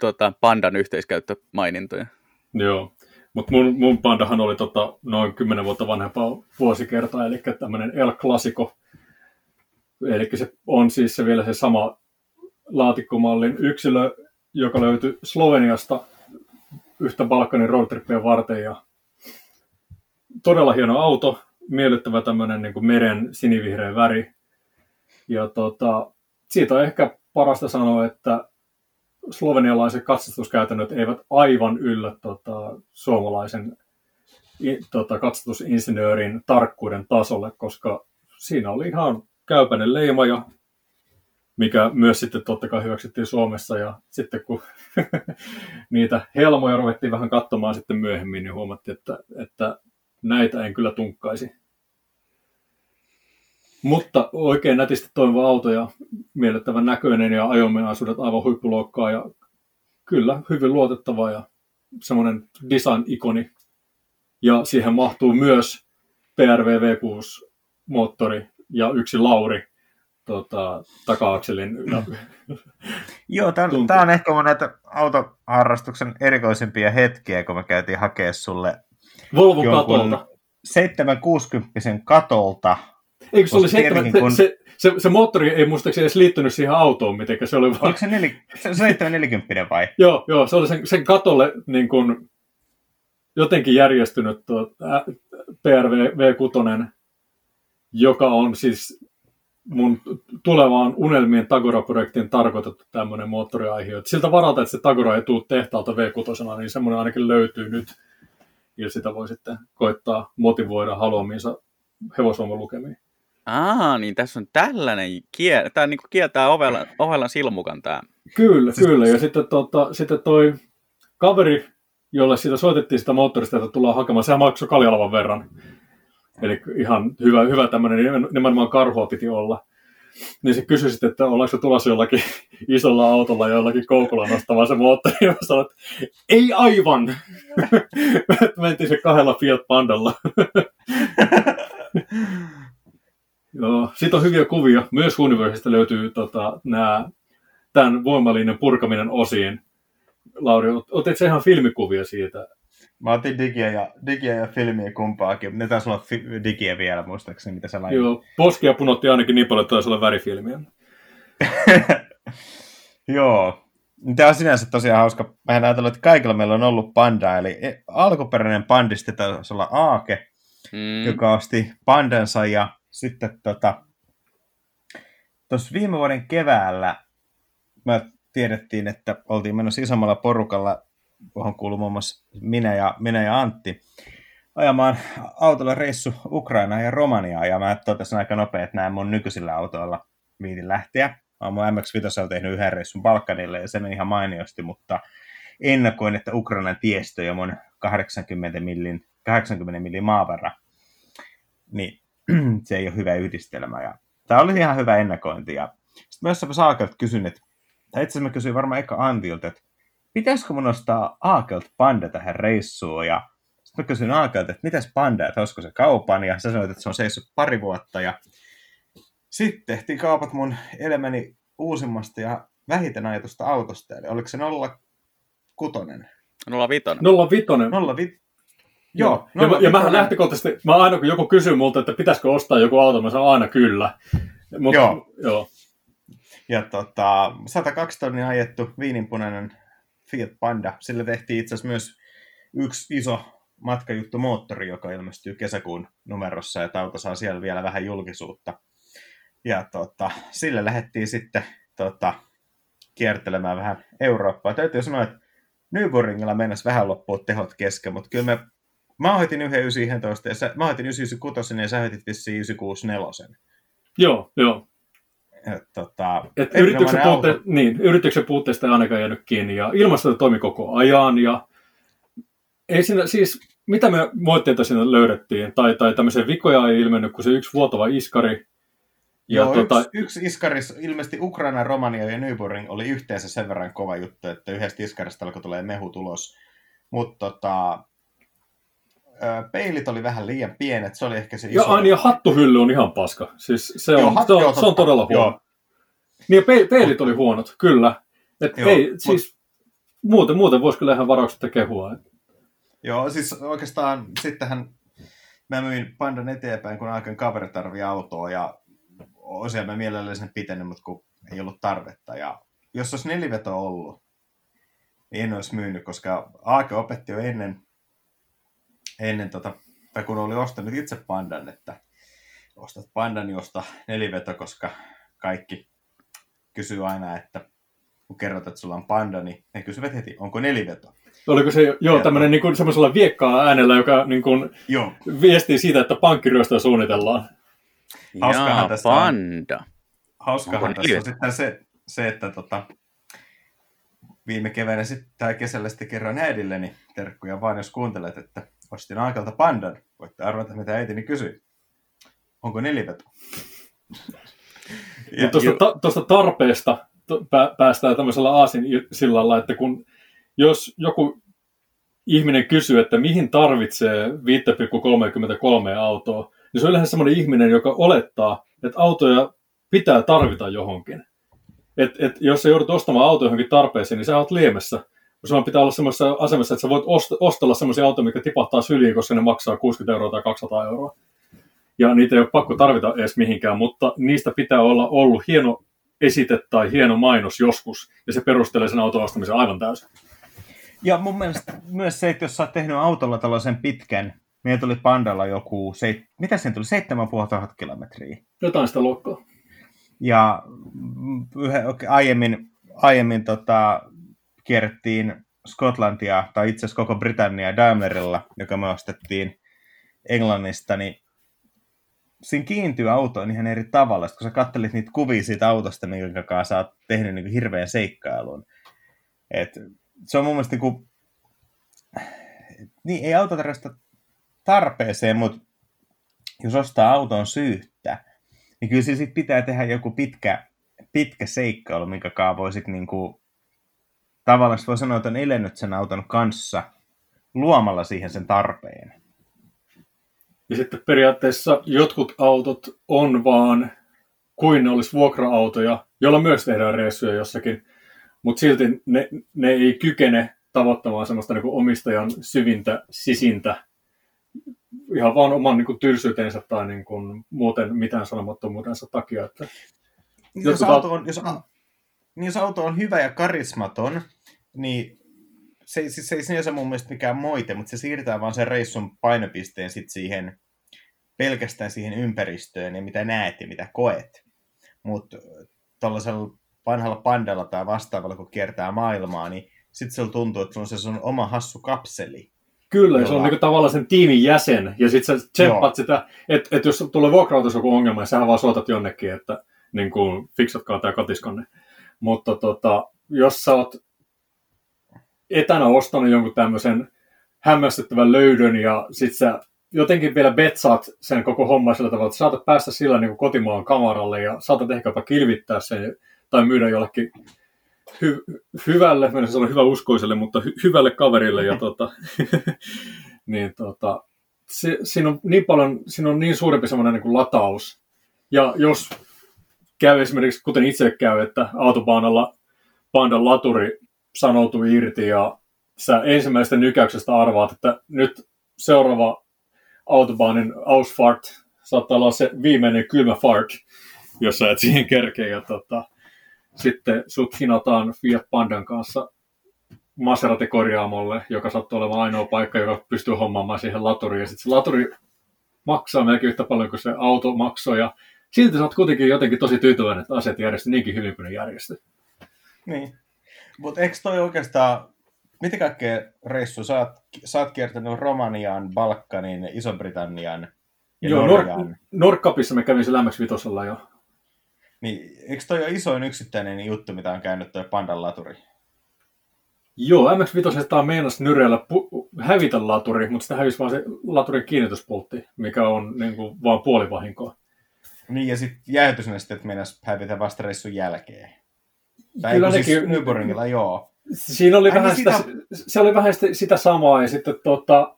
tota, pandan yhteiskäyttömainintoja. Joo, mutta mun, mun pandahan oli tota, noin 10 vuotta vanhempaa vuosikertaa, eli tämmöinen El Clasico. Eli se on siis se vielä se sama laatikkomallin yksilö, joka löytyi Sloveniasta yhtä Balkanin roadtrippien varten. Ja todella hieno auto, miellyttävä tämmöinen niin meren sinivihreä väri. Ja tota, siitä on ehkä parasta sanoa, että slovenialaiset katsastuskäytännöt eivät aivan yllä tota, suomalaisen tota, katsastusinsinöörin tarkkuuden tasolle, koska siinä oli ihan käypäinen leima ja mikä myös sitten totta kai hyväksyttiin Suomessa. Ja sitten kun niitä helmoja ruvettiin vähän katsomaan sitten myöhemmin, niin huomattiin, että, että näitä en kyllä tunkkaisi. Mutta oikein nätisti toimiva auto ja miellyttävän näköinen ja ajomeasuudet aivan huippuluokkaa ja kyllä hyvin luotettava ja semmoinen design-ikoni. Ja siihen mahtuu myös PRV V6 moottori ja yksi Lauri tota, taka-akselin. Joo, tämä on ehkä mun näitä autoharrastuksen erikoisimpia hetkiä, kun me käytiin hakea sulle Volvo katolta. 760 katolta Eikö se oli 7, kun... se, se, se, moottori ei muistaakseni edes liittynyt siihen autoon mitenkään. Se oli vaan... Oliko se, nel... se 740 vai? joo, joo, se oli sen, sen katolle niin kuin, jotenkin järjestynyt tuo PRV V6, joka on siis mun tulevaan unelmien Tagora-projektiin tarkoitettu tämmöinen moottoriaihe. Siltä varalta, että se Tagora ei tule tehtaalta V6, niin semmoinen ainakin löytyy nyt. Ja sitä voi sitten koittaa motivoida haluamiinsa hevosvoiman lukemiin. Aa, niin tässä on tällainen, kie... tämä niin kieltää ovella, ovella silmukan tämä. Kyllä, siis... kyllä. Ja sitten, tota, sitten toi kaveri, jolle siitä soitettiin sitä moottorista, että tullaan hakemaan, sehän maksoi kaljalavan verran. Eli ihan hyvä, hyvä tämmöinen, nimenomaan karhua piti olla. Niin se kysyi sitten, että ollaanko se tulossa jollakin isolla autolla jollakin koukulla nostamaan se moottori. Ja sanoin, että ei aivan. Mentiin se kahdella Fiat Pandalla. Joo, siitä on hyviä kuvia. Myös Universesta löytyy tota, nämä, tämän voimallinen purkaminen osiin. Lauri, otit ihan filmikuvia siitä? Mä otin digiä ja, digiä ja filmiä kumpaakin. Ne taisi olla fi- digiä vielä, muistaakseni, mitä sä laitit. Joo, poskia punotti ainakin niin paljon, että taisi olla värifilmiä. Joo. Tämä on sinänsä tosiaan hauska. Mä en ajatellut, että kaikilla meillä on ollut panda, eli e, alkuperäinen pandisti taisi olla Aake, mm. joka osti pandansa ja sitten tota, tuossa viime vuoden keväällä mä tiedettiin, että oltiin menossa isommalla porukalla, johon kuuluu muun muassa minä ja, minä ja Antti, ajamaan autolla reissu Ukrainaan ja Romaniaan, ja mä totesin aika nopea, että näin mun nykyisillä autoilla viitin lähteä. Mä oon mun MX-5 tehnyt yhden reissun Balkanille, ja se meni ihan mainiosti, mutta ennakoin, että Ukrainan tiestö ja mun 80 millin, 80 millin maavarra, niin se ei ole hyvä yhdistelmä. Ja tämä oli ihan hyvä ennakointi. Ja sitten myös Aakelta kysyn, että, tai itse asiassa mä kysyin varmaan eka Antilta, että pitäisikö mun ostaa Aakelta panda tähän reissuun, ja sitten mä kysyin Aakelta, että mitäs panda, että olisiko se kaupan, ja sä sanoit, että se on seissyt pari vuotta, ja sitten tehtiin kaupat mun elämäni uusimmasta ja vähiten ajatusta autosta, eli oliko se 06? 05. 05. 05. Joo. No, ja, no, ja mä lähtökohtaisesti, mä aina kun joku kysyy multa, että pitäisikö ostaa joku auto, mä sanon aina kyllä. Mut, joo. joo. Ja tota, 102 tonnia ajettu viininpunainen Fiat Panda. Sillä tehtiin itse asiassa myös yksi iso matkajuttu moottori, joka ilmestyy kesäkuun numerossa, ja auto saa siellä vielä vähän julkisuutta. Ja tota, sille lähdettiin sitten tota, kiertelemään vähän Eurooppaa. Täytyy sanoa, että Nürburgringilla mennessä vähän loppua tehot kesken, mutta kyllä me Mä hoitin 1911 ja sä, mä hoitin 996 ja sä hoitit vissiin 964. Joo, joo. Et, tota, Et yrityksen, puutte, niin, yrityksen puutteesta ei ainakaan jäänyt kiinni ja ilmasto toimi koko ajan ja ei siinä, siis mitä me moitteita siinä löydettiin, tai, tai tämmöisiä vikoja ei ilmennyt, kun se yksi vuotava iskari. Ja Joo, tota... yksi, yksi iskaris, ilmeisesti Ukraina, Romania ja Nürburgring oli yhteensä sen verran kova juttu, että yhdestä iskarista alkoi tulee mehu tulos. Mutta tota, peilit oli vähän liian pienet, se oli ehkä se iso... Ja, aina, ja hattuhylly on ihan paska. Siis se, on, joo, hat, se, on, joo, se on todella huono. Joo. Niin ja peilit oli huonot, kyllä. Et joo, ei, siis muuten, muuten voisi kyllä ihan varauksetta kehua. Joo, siis oikeastaan sittenhän mä myin Pandan eteenpäin, kun aikoin kaveri tarvii autoa ja osia mä mielelläni sen pitänyt, mutta kun ei ollut tarvetta. Ja jos olisi neliveto ollut, niin en olisi myynyt, koska Aake opetti jo ennen, ennen tota, tai kun oli ostanut itse Pandan, että ostat Pandan, niin osta neliveto, koska kaikki kysyy aina, että kun kerrot, että sulla on panda, niin ne kysyvät heti, onko neliveto. Oliko se jo tämmöinen niin semmoisella viekkaa äänellä, joka niin kuin, joo. viestii siitä, että pankkiryöstöä suunnitellaan? Hauskahan Jaa, tässä panda. On, hauskahan tässä on sitten se, se että tota, viime keväänä sitten, tai kesällä sitten kerran äidilleni terkkuja vaan, jos kuuntelet, että ostin aikalta pandan. Voitte arvata, mitä äitini kysyi. Onko neliveto? ja, tuosta, ta, tuosta tarpeesta päästään tämmöisellä aasin sillalla, että kun jos joku ihminen kysyy, että mihin tarvitsee 5,33 autoa, niin se on yleensä semmoinen ihminen, joka olettaa, että autoja pitää tarvita johonkin. Et, et, jos sä joudut ostamaan auto johonkin tarpeeseen, niin sä oot liemessä. Sulla pitää olla semmoisessa asemassa, että sä voit ost- ostella semmoisia autoja, mikä tipahtaa syliin, koska ne maksaa 60 euroa tai 200 euroa. Ja niitä ei ole pakko tarvita edes mihinkään, mutta niistä pitää olla ollut hieno esite tai hieno mainos joskus, ja se perustelee sen auton ostamisen aivan täysin. Ja mun mielestä myös se, että jos sä oot tehnyt autolla tällaisen pitkän, meillä tuli Pandalla joku, seit, mitä sen tuli, 7500 kilometriä. Jotain sitä luokkaa. Ja yhä, okay, aiemmin, aiemmin tota, kierrettiin Skotlantia, tai itse asiassa koko Britannia Daimlerilla, joka me ostettiin Englannista, niin siinä kiintyy autoon ihan eri tavalla. kun sä kattelit niitä kuvia siitä autosta, minkä kanssa sä oot tehnyt niin hirveän seikkailun. Et se on mun mielestä niin kuin, niin ei auto tarpeeseen, mutta jos ostaa auton syyttä, niin kyllä sit pitää tehdä joku pitkä, pitkä seikkailu, minkä kaa voi sitten niin kuin, tavallaan voi sanoa, että on elennyt sen auton kanssa luomalla siihen sen tarpeen. Ja sitten periaatteessa jotkut autot on vaan kuin ne olisi vuokra-autoja, joilla myös tehdään reissuja jossakin, mutta silti ne, ne ei kykene tavoittamaan sellaista niin omistajan syvintä sisintä ihan vaan oman niin kuin, tylsyytensä tai niin kuin, muuten mitään sanomattomuudensa takia. Että jos, auto on, jos, niin jos auto on hyvä ja karismaton, niin se, siis se ei sinänsä mun mielestä mikään moite, mutta se siirtää vaan sen reissun painopisteen sit siihen pelkästään siihen ympäristöön ja mitä näet ja mitä koet. Mutta tuollaisella vanhalla pandalla tai vastaavalla, kun kiertää maailmaa, niin sitten se tuntuu, että se on se sun oma hassu kapseli. Kyllä, jolla... se on niinku tavallaan sen tiimin jäsen, ja sitten sä tsemppat sitä, että et jos tulee vuokra joku ongelma, niin sähän vaan soitat jonnekin, että niin kuin, fiksatkaa tämä katiskanne. Mutta tota, jos sä oot etänä ostanut jonkun tämmöisen hämmästyttävän löydön ja sit sä jotenkin vielä betsaat sen koko homma sillä tavalla, että saatat päästä sillä niin kuin kotimaan kamaralle ja saatat ehkä jopa kilvittää sen tai myydä jollekin hy- hyvälle, mennä sanoa hyvä uskoiselle, mutta hy- hyvälle kaverille. Ja tota, niin tota, se, siinä on niin paljon, siinä on niin suurempi semmoinen niin kuin lataus. Ja jos käy esimerkiksi, kuten itse käy, että autopaanalla pandan laturi sanoutuu irti ja sä ensimmäisestä nykäyksestä arvaat, että nyt seuraava autobahnin Ausfart saattaa olla se viimeinen kylmä fart, jos sä et siihen kerkeä. Ja tota, sitten sut hinataan Fiat Pandan kanssa Maserati-korjaamolle, joka sattuu olemaan ainoa paikka, joka pystyy hommaamaan siihen laturiin. Ja sitten se laturi maksaa melkein yhtä paljon kuin se auto maksoi. Ja silti sä oot kuitenkin jotenkin tosi tyytyväinen, että asiat järjesty niinkin hyvin kuin ne järjesty. Niin. Mutta eikö toi oikeastaan, mitä kaikkea reissu? Sä oot, sä oot kiertänyt Romaniaan, Balkanin, Iso-Britannian ja Joo, Norjaan. Nor- Norkapissa me kävin sillä vitosella jo. Niin, eikö toi ole isoin yksittäinen juttu, mitä on käynyt toi Pandan laturi? Joo, MX-5 meinas nyreillä pu- hävitä laturi, mutta sitä hävisi vaan se laturin kiinnityspultti, mikä on niin kuin, vaan puolivahinkoa. Niin, ja sitten jäähytysnesteet meinas hävitä vasta reissun jälkeen. Tai Kyllä Kyllä siis nekin- Nürburgringilla, joo. Siinä oli Ai vähän niin, sitä, sitä- se oli vähän sitä, samaa ja sitten, tota,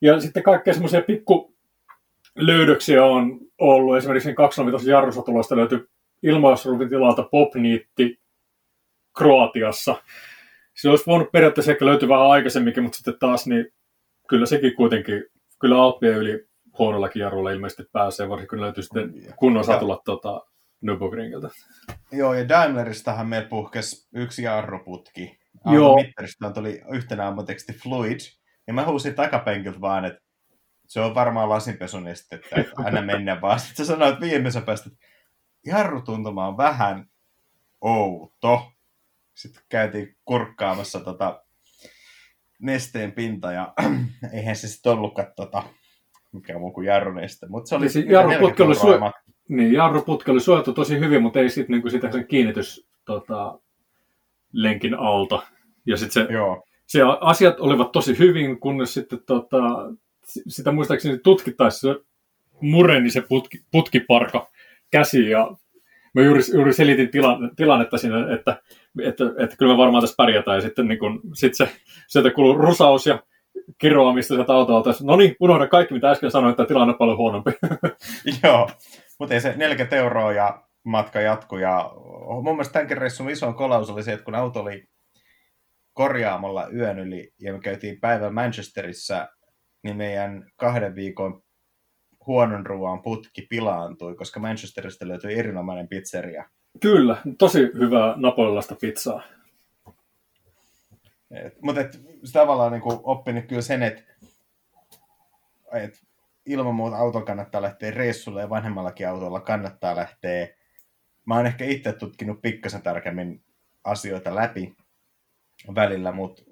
ja sitten kaikkea semmoisia pikku löydöksiä on ollut. Esimerkiksi sen 205 jarrusatulosta löytyi ilmausruuvin tilalta popniitti Kroatiassa. Se olisi voinut periaatteessa ehkä löytyä vähän aikaisemminkin, mutta sitten taas niin kyllä sekin kuitenkin, kyllä Alppien yli huonollakin jarrulla ilmeisesti pääsee, varsinkin kun löytyy sitten kunnon satulat tota, Nürburgringiltä. Joo, ja Daimleristahan meillä puhkesi yksi jarruputki. Joo. Mittarista tuli yhtenä ammateksti Fluid, ja mä huusin takapenkiltä vaan, että se on varmaan lasinpesunestettä, että aina mennä vaan. Sitten sä sanoit viimeisen päästä, että jarrutuntuma on vähän outo. Sitten käytiin kurkkaamassa tota nesteen pinta, ja eihän se sitten ollutkaan tota, mikä muu kuin jarruneste. Mutta se oli se mitä jarruputki 40 oli euroa su- matka. Niin, jarruputki oli suojattu tosi hyvin, mutta ei sitten niinku sitä sen kiinnitys tota, lenkin alta. Ja sitten se, Joo, se, asiat olivat tosi hyvin, kunnes sitten tota, sitä muistaakseni tutkittaessa se mureni se putki, putkiparka käsi ja mä juuri, juuri selitin tilan, tilannetta siinä, että, että, että, kyllä me varmaan tässä pärjätään. Ja sitten niin kun, sit se, sieltä kuuluu rusaus ja kiroamista sieltä autolta. No niin, unohda kaikki, mitä äsken sanoin, että tilanne on paljon huonompi. Joo, mutta ei se 40 euroa ja matka jatkuu. Ja mun mielestä tämänkin reissun iso kolaus oli se, että kun auto oli korjaamalla yön yli ja me käytiin päivän Manchesterissa, niin meidän kahden viikon huonon ruoan putki pilaantui, koska Manchesterista löytyi erinomainen pizzeria. Kyllä, tosi hyvää napolilaista pizzaa. Et, mutta tavallaan niin oppinut kyllä sen, että et ilman muuta auton kannattaa lähteä reissulle ja vanhemmallakin autolla kannattaa lähteä. Mä oon ehkä itse tutkinut pikkasen tarkemmin asioita läpi välillä, mutta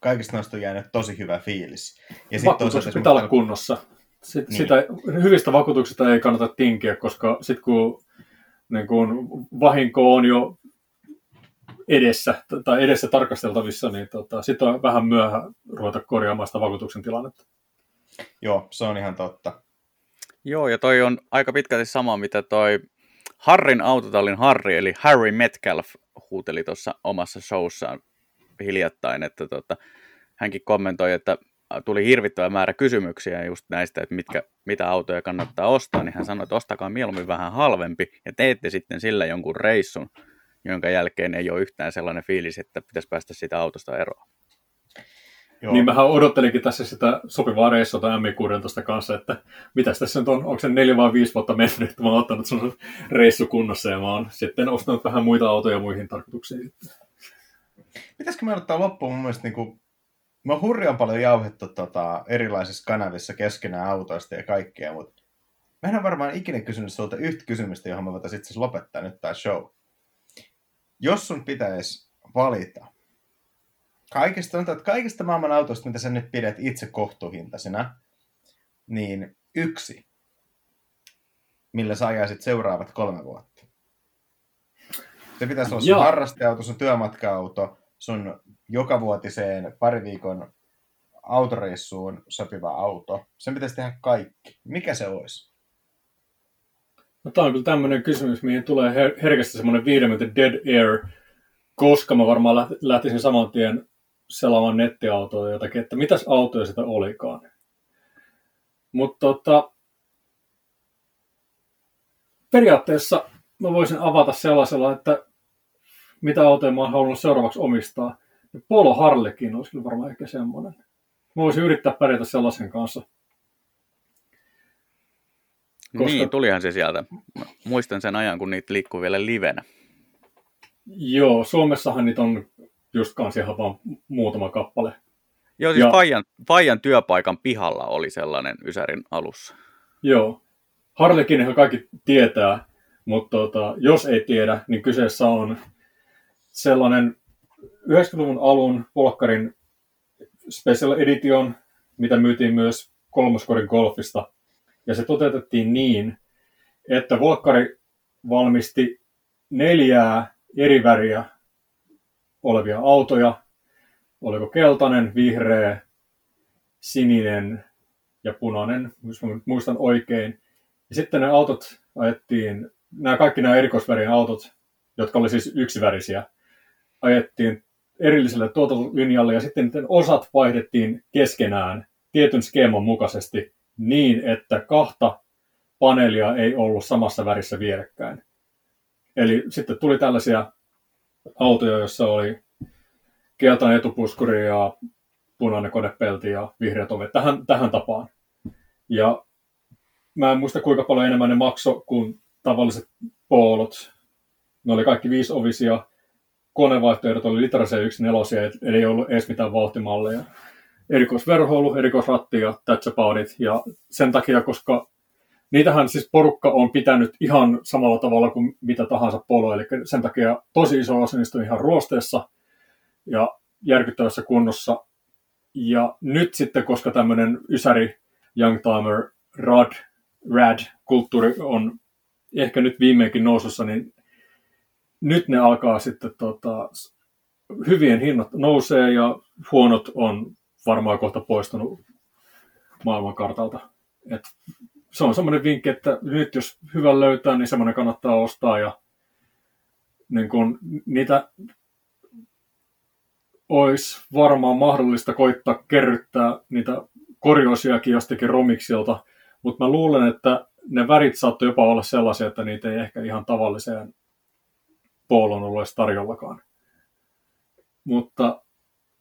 kaikista noista on jäänyt tosi hyvä fiilis. Ja sit Vakuutukset pitää olla kunnossa. Sit, Niin. sitä, hyvistä vakuutuksista ei kannata tinkiä, koska sitten kun, niin kun vahinko on jo edessä tai edessä tarkasteltavissa, niin tota, sitten on vähän myöhä ruveta korjaamaan sitä vakuutuksen tilannetta. Joo, se on ihan totta. Joo, ja toi on aika pitkälti sama, mitä toi Harrin autotallin Harri, eli Harry Metcalf, huuteli tuossa omassa showssaan hiljattain, että tota, hänkin kommentoi, että tuli hirvittävä määrä kysymyksiä just näistä, että mitkä, mitä autoja kannattaa ostaa, niin hän sanoi, että ostakaa mieluummin vähän halvempi ja teette sitten sillä jonkun reissun, jonka jälkeen ei ole yhtään sellainen fiilis, että pitäisi päästä siitä autosta eroon. Joo. Niin mähän odottelinkin tässä sitä sopivaa reissua M16 kanssa, että mitäs tässä nyt on, onko se neljä vai viisi vuotta mennyt, että mä oon ottanut sun reissu kunnossa ja mä oon sitten ostanut vähän muita autoja muihin tarkoituksiin. Pitäisikö me ottaa loppuun mun mielestä niin kuin, on hurjan paljon jauhettu tota, erilaisissa kanavissa keskenään autoista ja kaikkea, mutta mä en ole varmaan ikinä kysynyt sulta yhtä kysymystä, johon me voitaisiin itse lopettaa nyt tämä show. Jos sun pitäisi valita kaikista, että kaikista maailman autoista, mitä sä nyt pidät itse kohtuuhintaisena, niin yksi, millä sä ajaisit seuraavat kolme vuotta. Se pitäisi olla sun Joo. harrasteauto, sun työmatka-auto, sun jokavuotiseen pari viikon autoreissuun sopiva auto. Sen pitäisi tehdä kaikki. Mikä se olisi? No, tämä on kyllä tämmöinen kysymys, mihin tulee her- herkästi semmoinen viiden minuutin dead air, koska mä varmaan läht- lähtisin saman tien selaamaan nettiautoa ja jotakin, että mitäs autoja sitä olikaan. Mutta tota, periaatteessa mä voisin avata sellaisella, että mitä autoja mä oon halunnut seuraavaksi omistaa. Polo Harlekin olisi kyllä varmaan ehkä semmoinen. Mä voisin yrittää pärjätä sellaisen kanssa. Koska- Koska... Niin, tulihan se sieltä. Mä muistan sen ajan, kun niitä liikkuu vielä livenä. Joo, Suomessahan niitä on just kans ihan vaan muutama kappale. Joo, siis Ja- Fajan, Fajan työpaikan pihalla oli sellainen Ysärin alussa. Joo. Harlekinhan kaikki tietää, mutta tota, jos ei tiedä, niin kyseessä on sellainen 90-luvun alun Volkkarin Special Edition, mitä myytiin myös kolmoskorin golfista. Ja se toteutettiin niin, että Volkkari valmisti neljää eri väriä olevia autoja, oliko keltainen, vihreä, sininen ja punainen, jos muistan oikein. Ja sitten ne autot ajettiin, nämä kaikki nämä erikoisvärien autot, jotka oli siis yksivärisiä, ajettiin erilliselle tuotantolinjalle ja sitten osat vaihdettiin keskenään tietyn skeeman mukaisesti niin, että kahta paneelia ei ollut samassa värissä vierekkäin. Eli sitten tuli tällaisia autoja, joissa oli keltainen etupuskuri ja punainen konepelti ja vihreät ovet tähän, tähän tapaan. Ja mä en muista kuinka paljon enemmän ne makso kuin tavalliset poolot. Ne oli kaikki viisovisia. Konevaihtoehdot oli litra C14, eli ei ollut edes mitään vauhtimalleja. Erikoisverhoilu, erikoisratti ja that's about it. Ja sen takia, koska niitähän siis porukka on pitänyt ihan samalla tavalla kuin mitä tahansa polo, eli sen takia tosi iso osa niistä on ihan ruosteessa ja järkyttävässä kunnossa. Ja nyt sitten, koska tämmöinen Ysäri Youngtimer Rad, Rad-kulttuuri on ehkä nyt viimeinkin nousussa, niin nyt ne alkaa sitten tota, hyvien hinnat nousee ja huonot on varmaan kohta poistunut maailmankartalta. Et se on semmoinen vinkki, että nyt jos hyvän löytää, niin semmoinen kannattaa ostaa ja niin kun, niitä olisi varmaan mahdollista koittaa kerryttää niitä korjoosiakin jostakin romiksilta, mutta mä luulen, että ne värit saattoi jopa olla sellaisia, että niitä ei ehkä ihan tavalliseen poolon ollut tarjollakaan. Mutta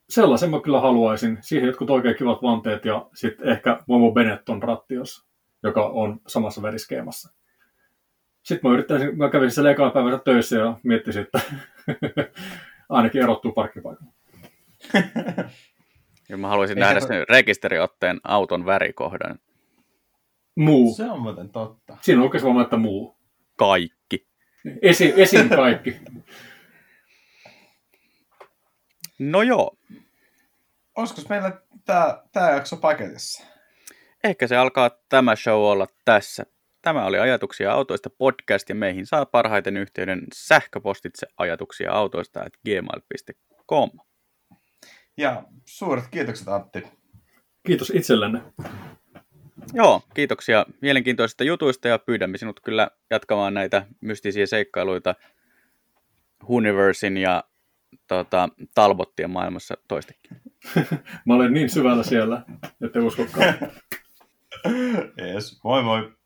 sellaisen mä kyllä haluaisin. Siihen jotkut oikein kivat vanteet ja sitten ehkä Momo Benetton rattios, joka on samassa väriskeemassa. Sitten mä yrittäisin, mä kävin siellä ekaan päivässä töissä ja miettisin, että ainakin erottuu parkkipaikalla. Ja mä haluaisin Ei nähdä se... sen rekisteriotteen auton värikohdan. Muu. Se on muuten totta. Siinä on oikeasti vaan, että muu. Kaikki. Esi, esim. kaikki. No joo. Olisiko meillä tämä, tämä jakso paketissa? Ehkä se alkaa tämä show olla tässä. Tämä oli Ajatuksia autoista podcast ja meihin saa parhaiten yhteyden sähköpostitse ajatuksia autoista at gmail.com. Ja suuret kiitokset Antti. Kiitos itsellenne. Joo, kiitoksia mielenkiintoisista jutuista ja pyydämme sinut kyllä jatkamaan näitä mystisiä seikkailuita Universin ja tota, Talbottien maailmassa toistekin. Mä olen niin syvällä siellä, että uskokaan. yes, moi moi.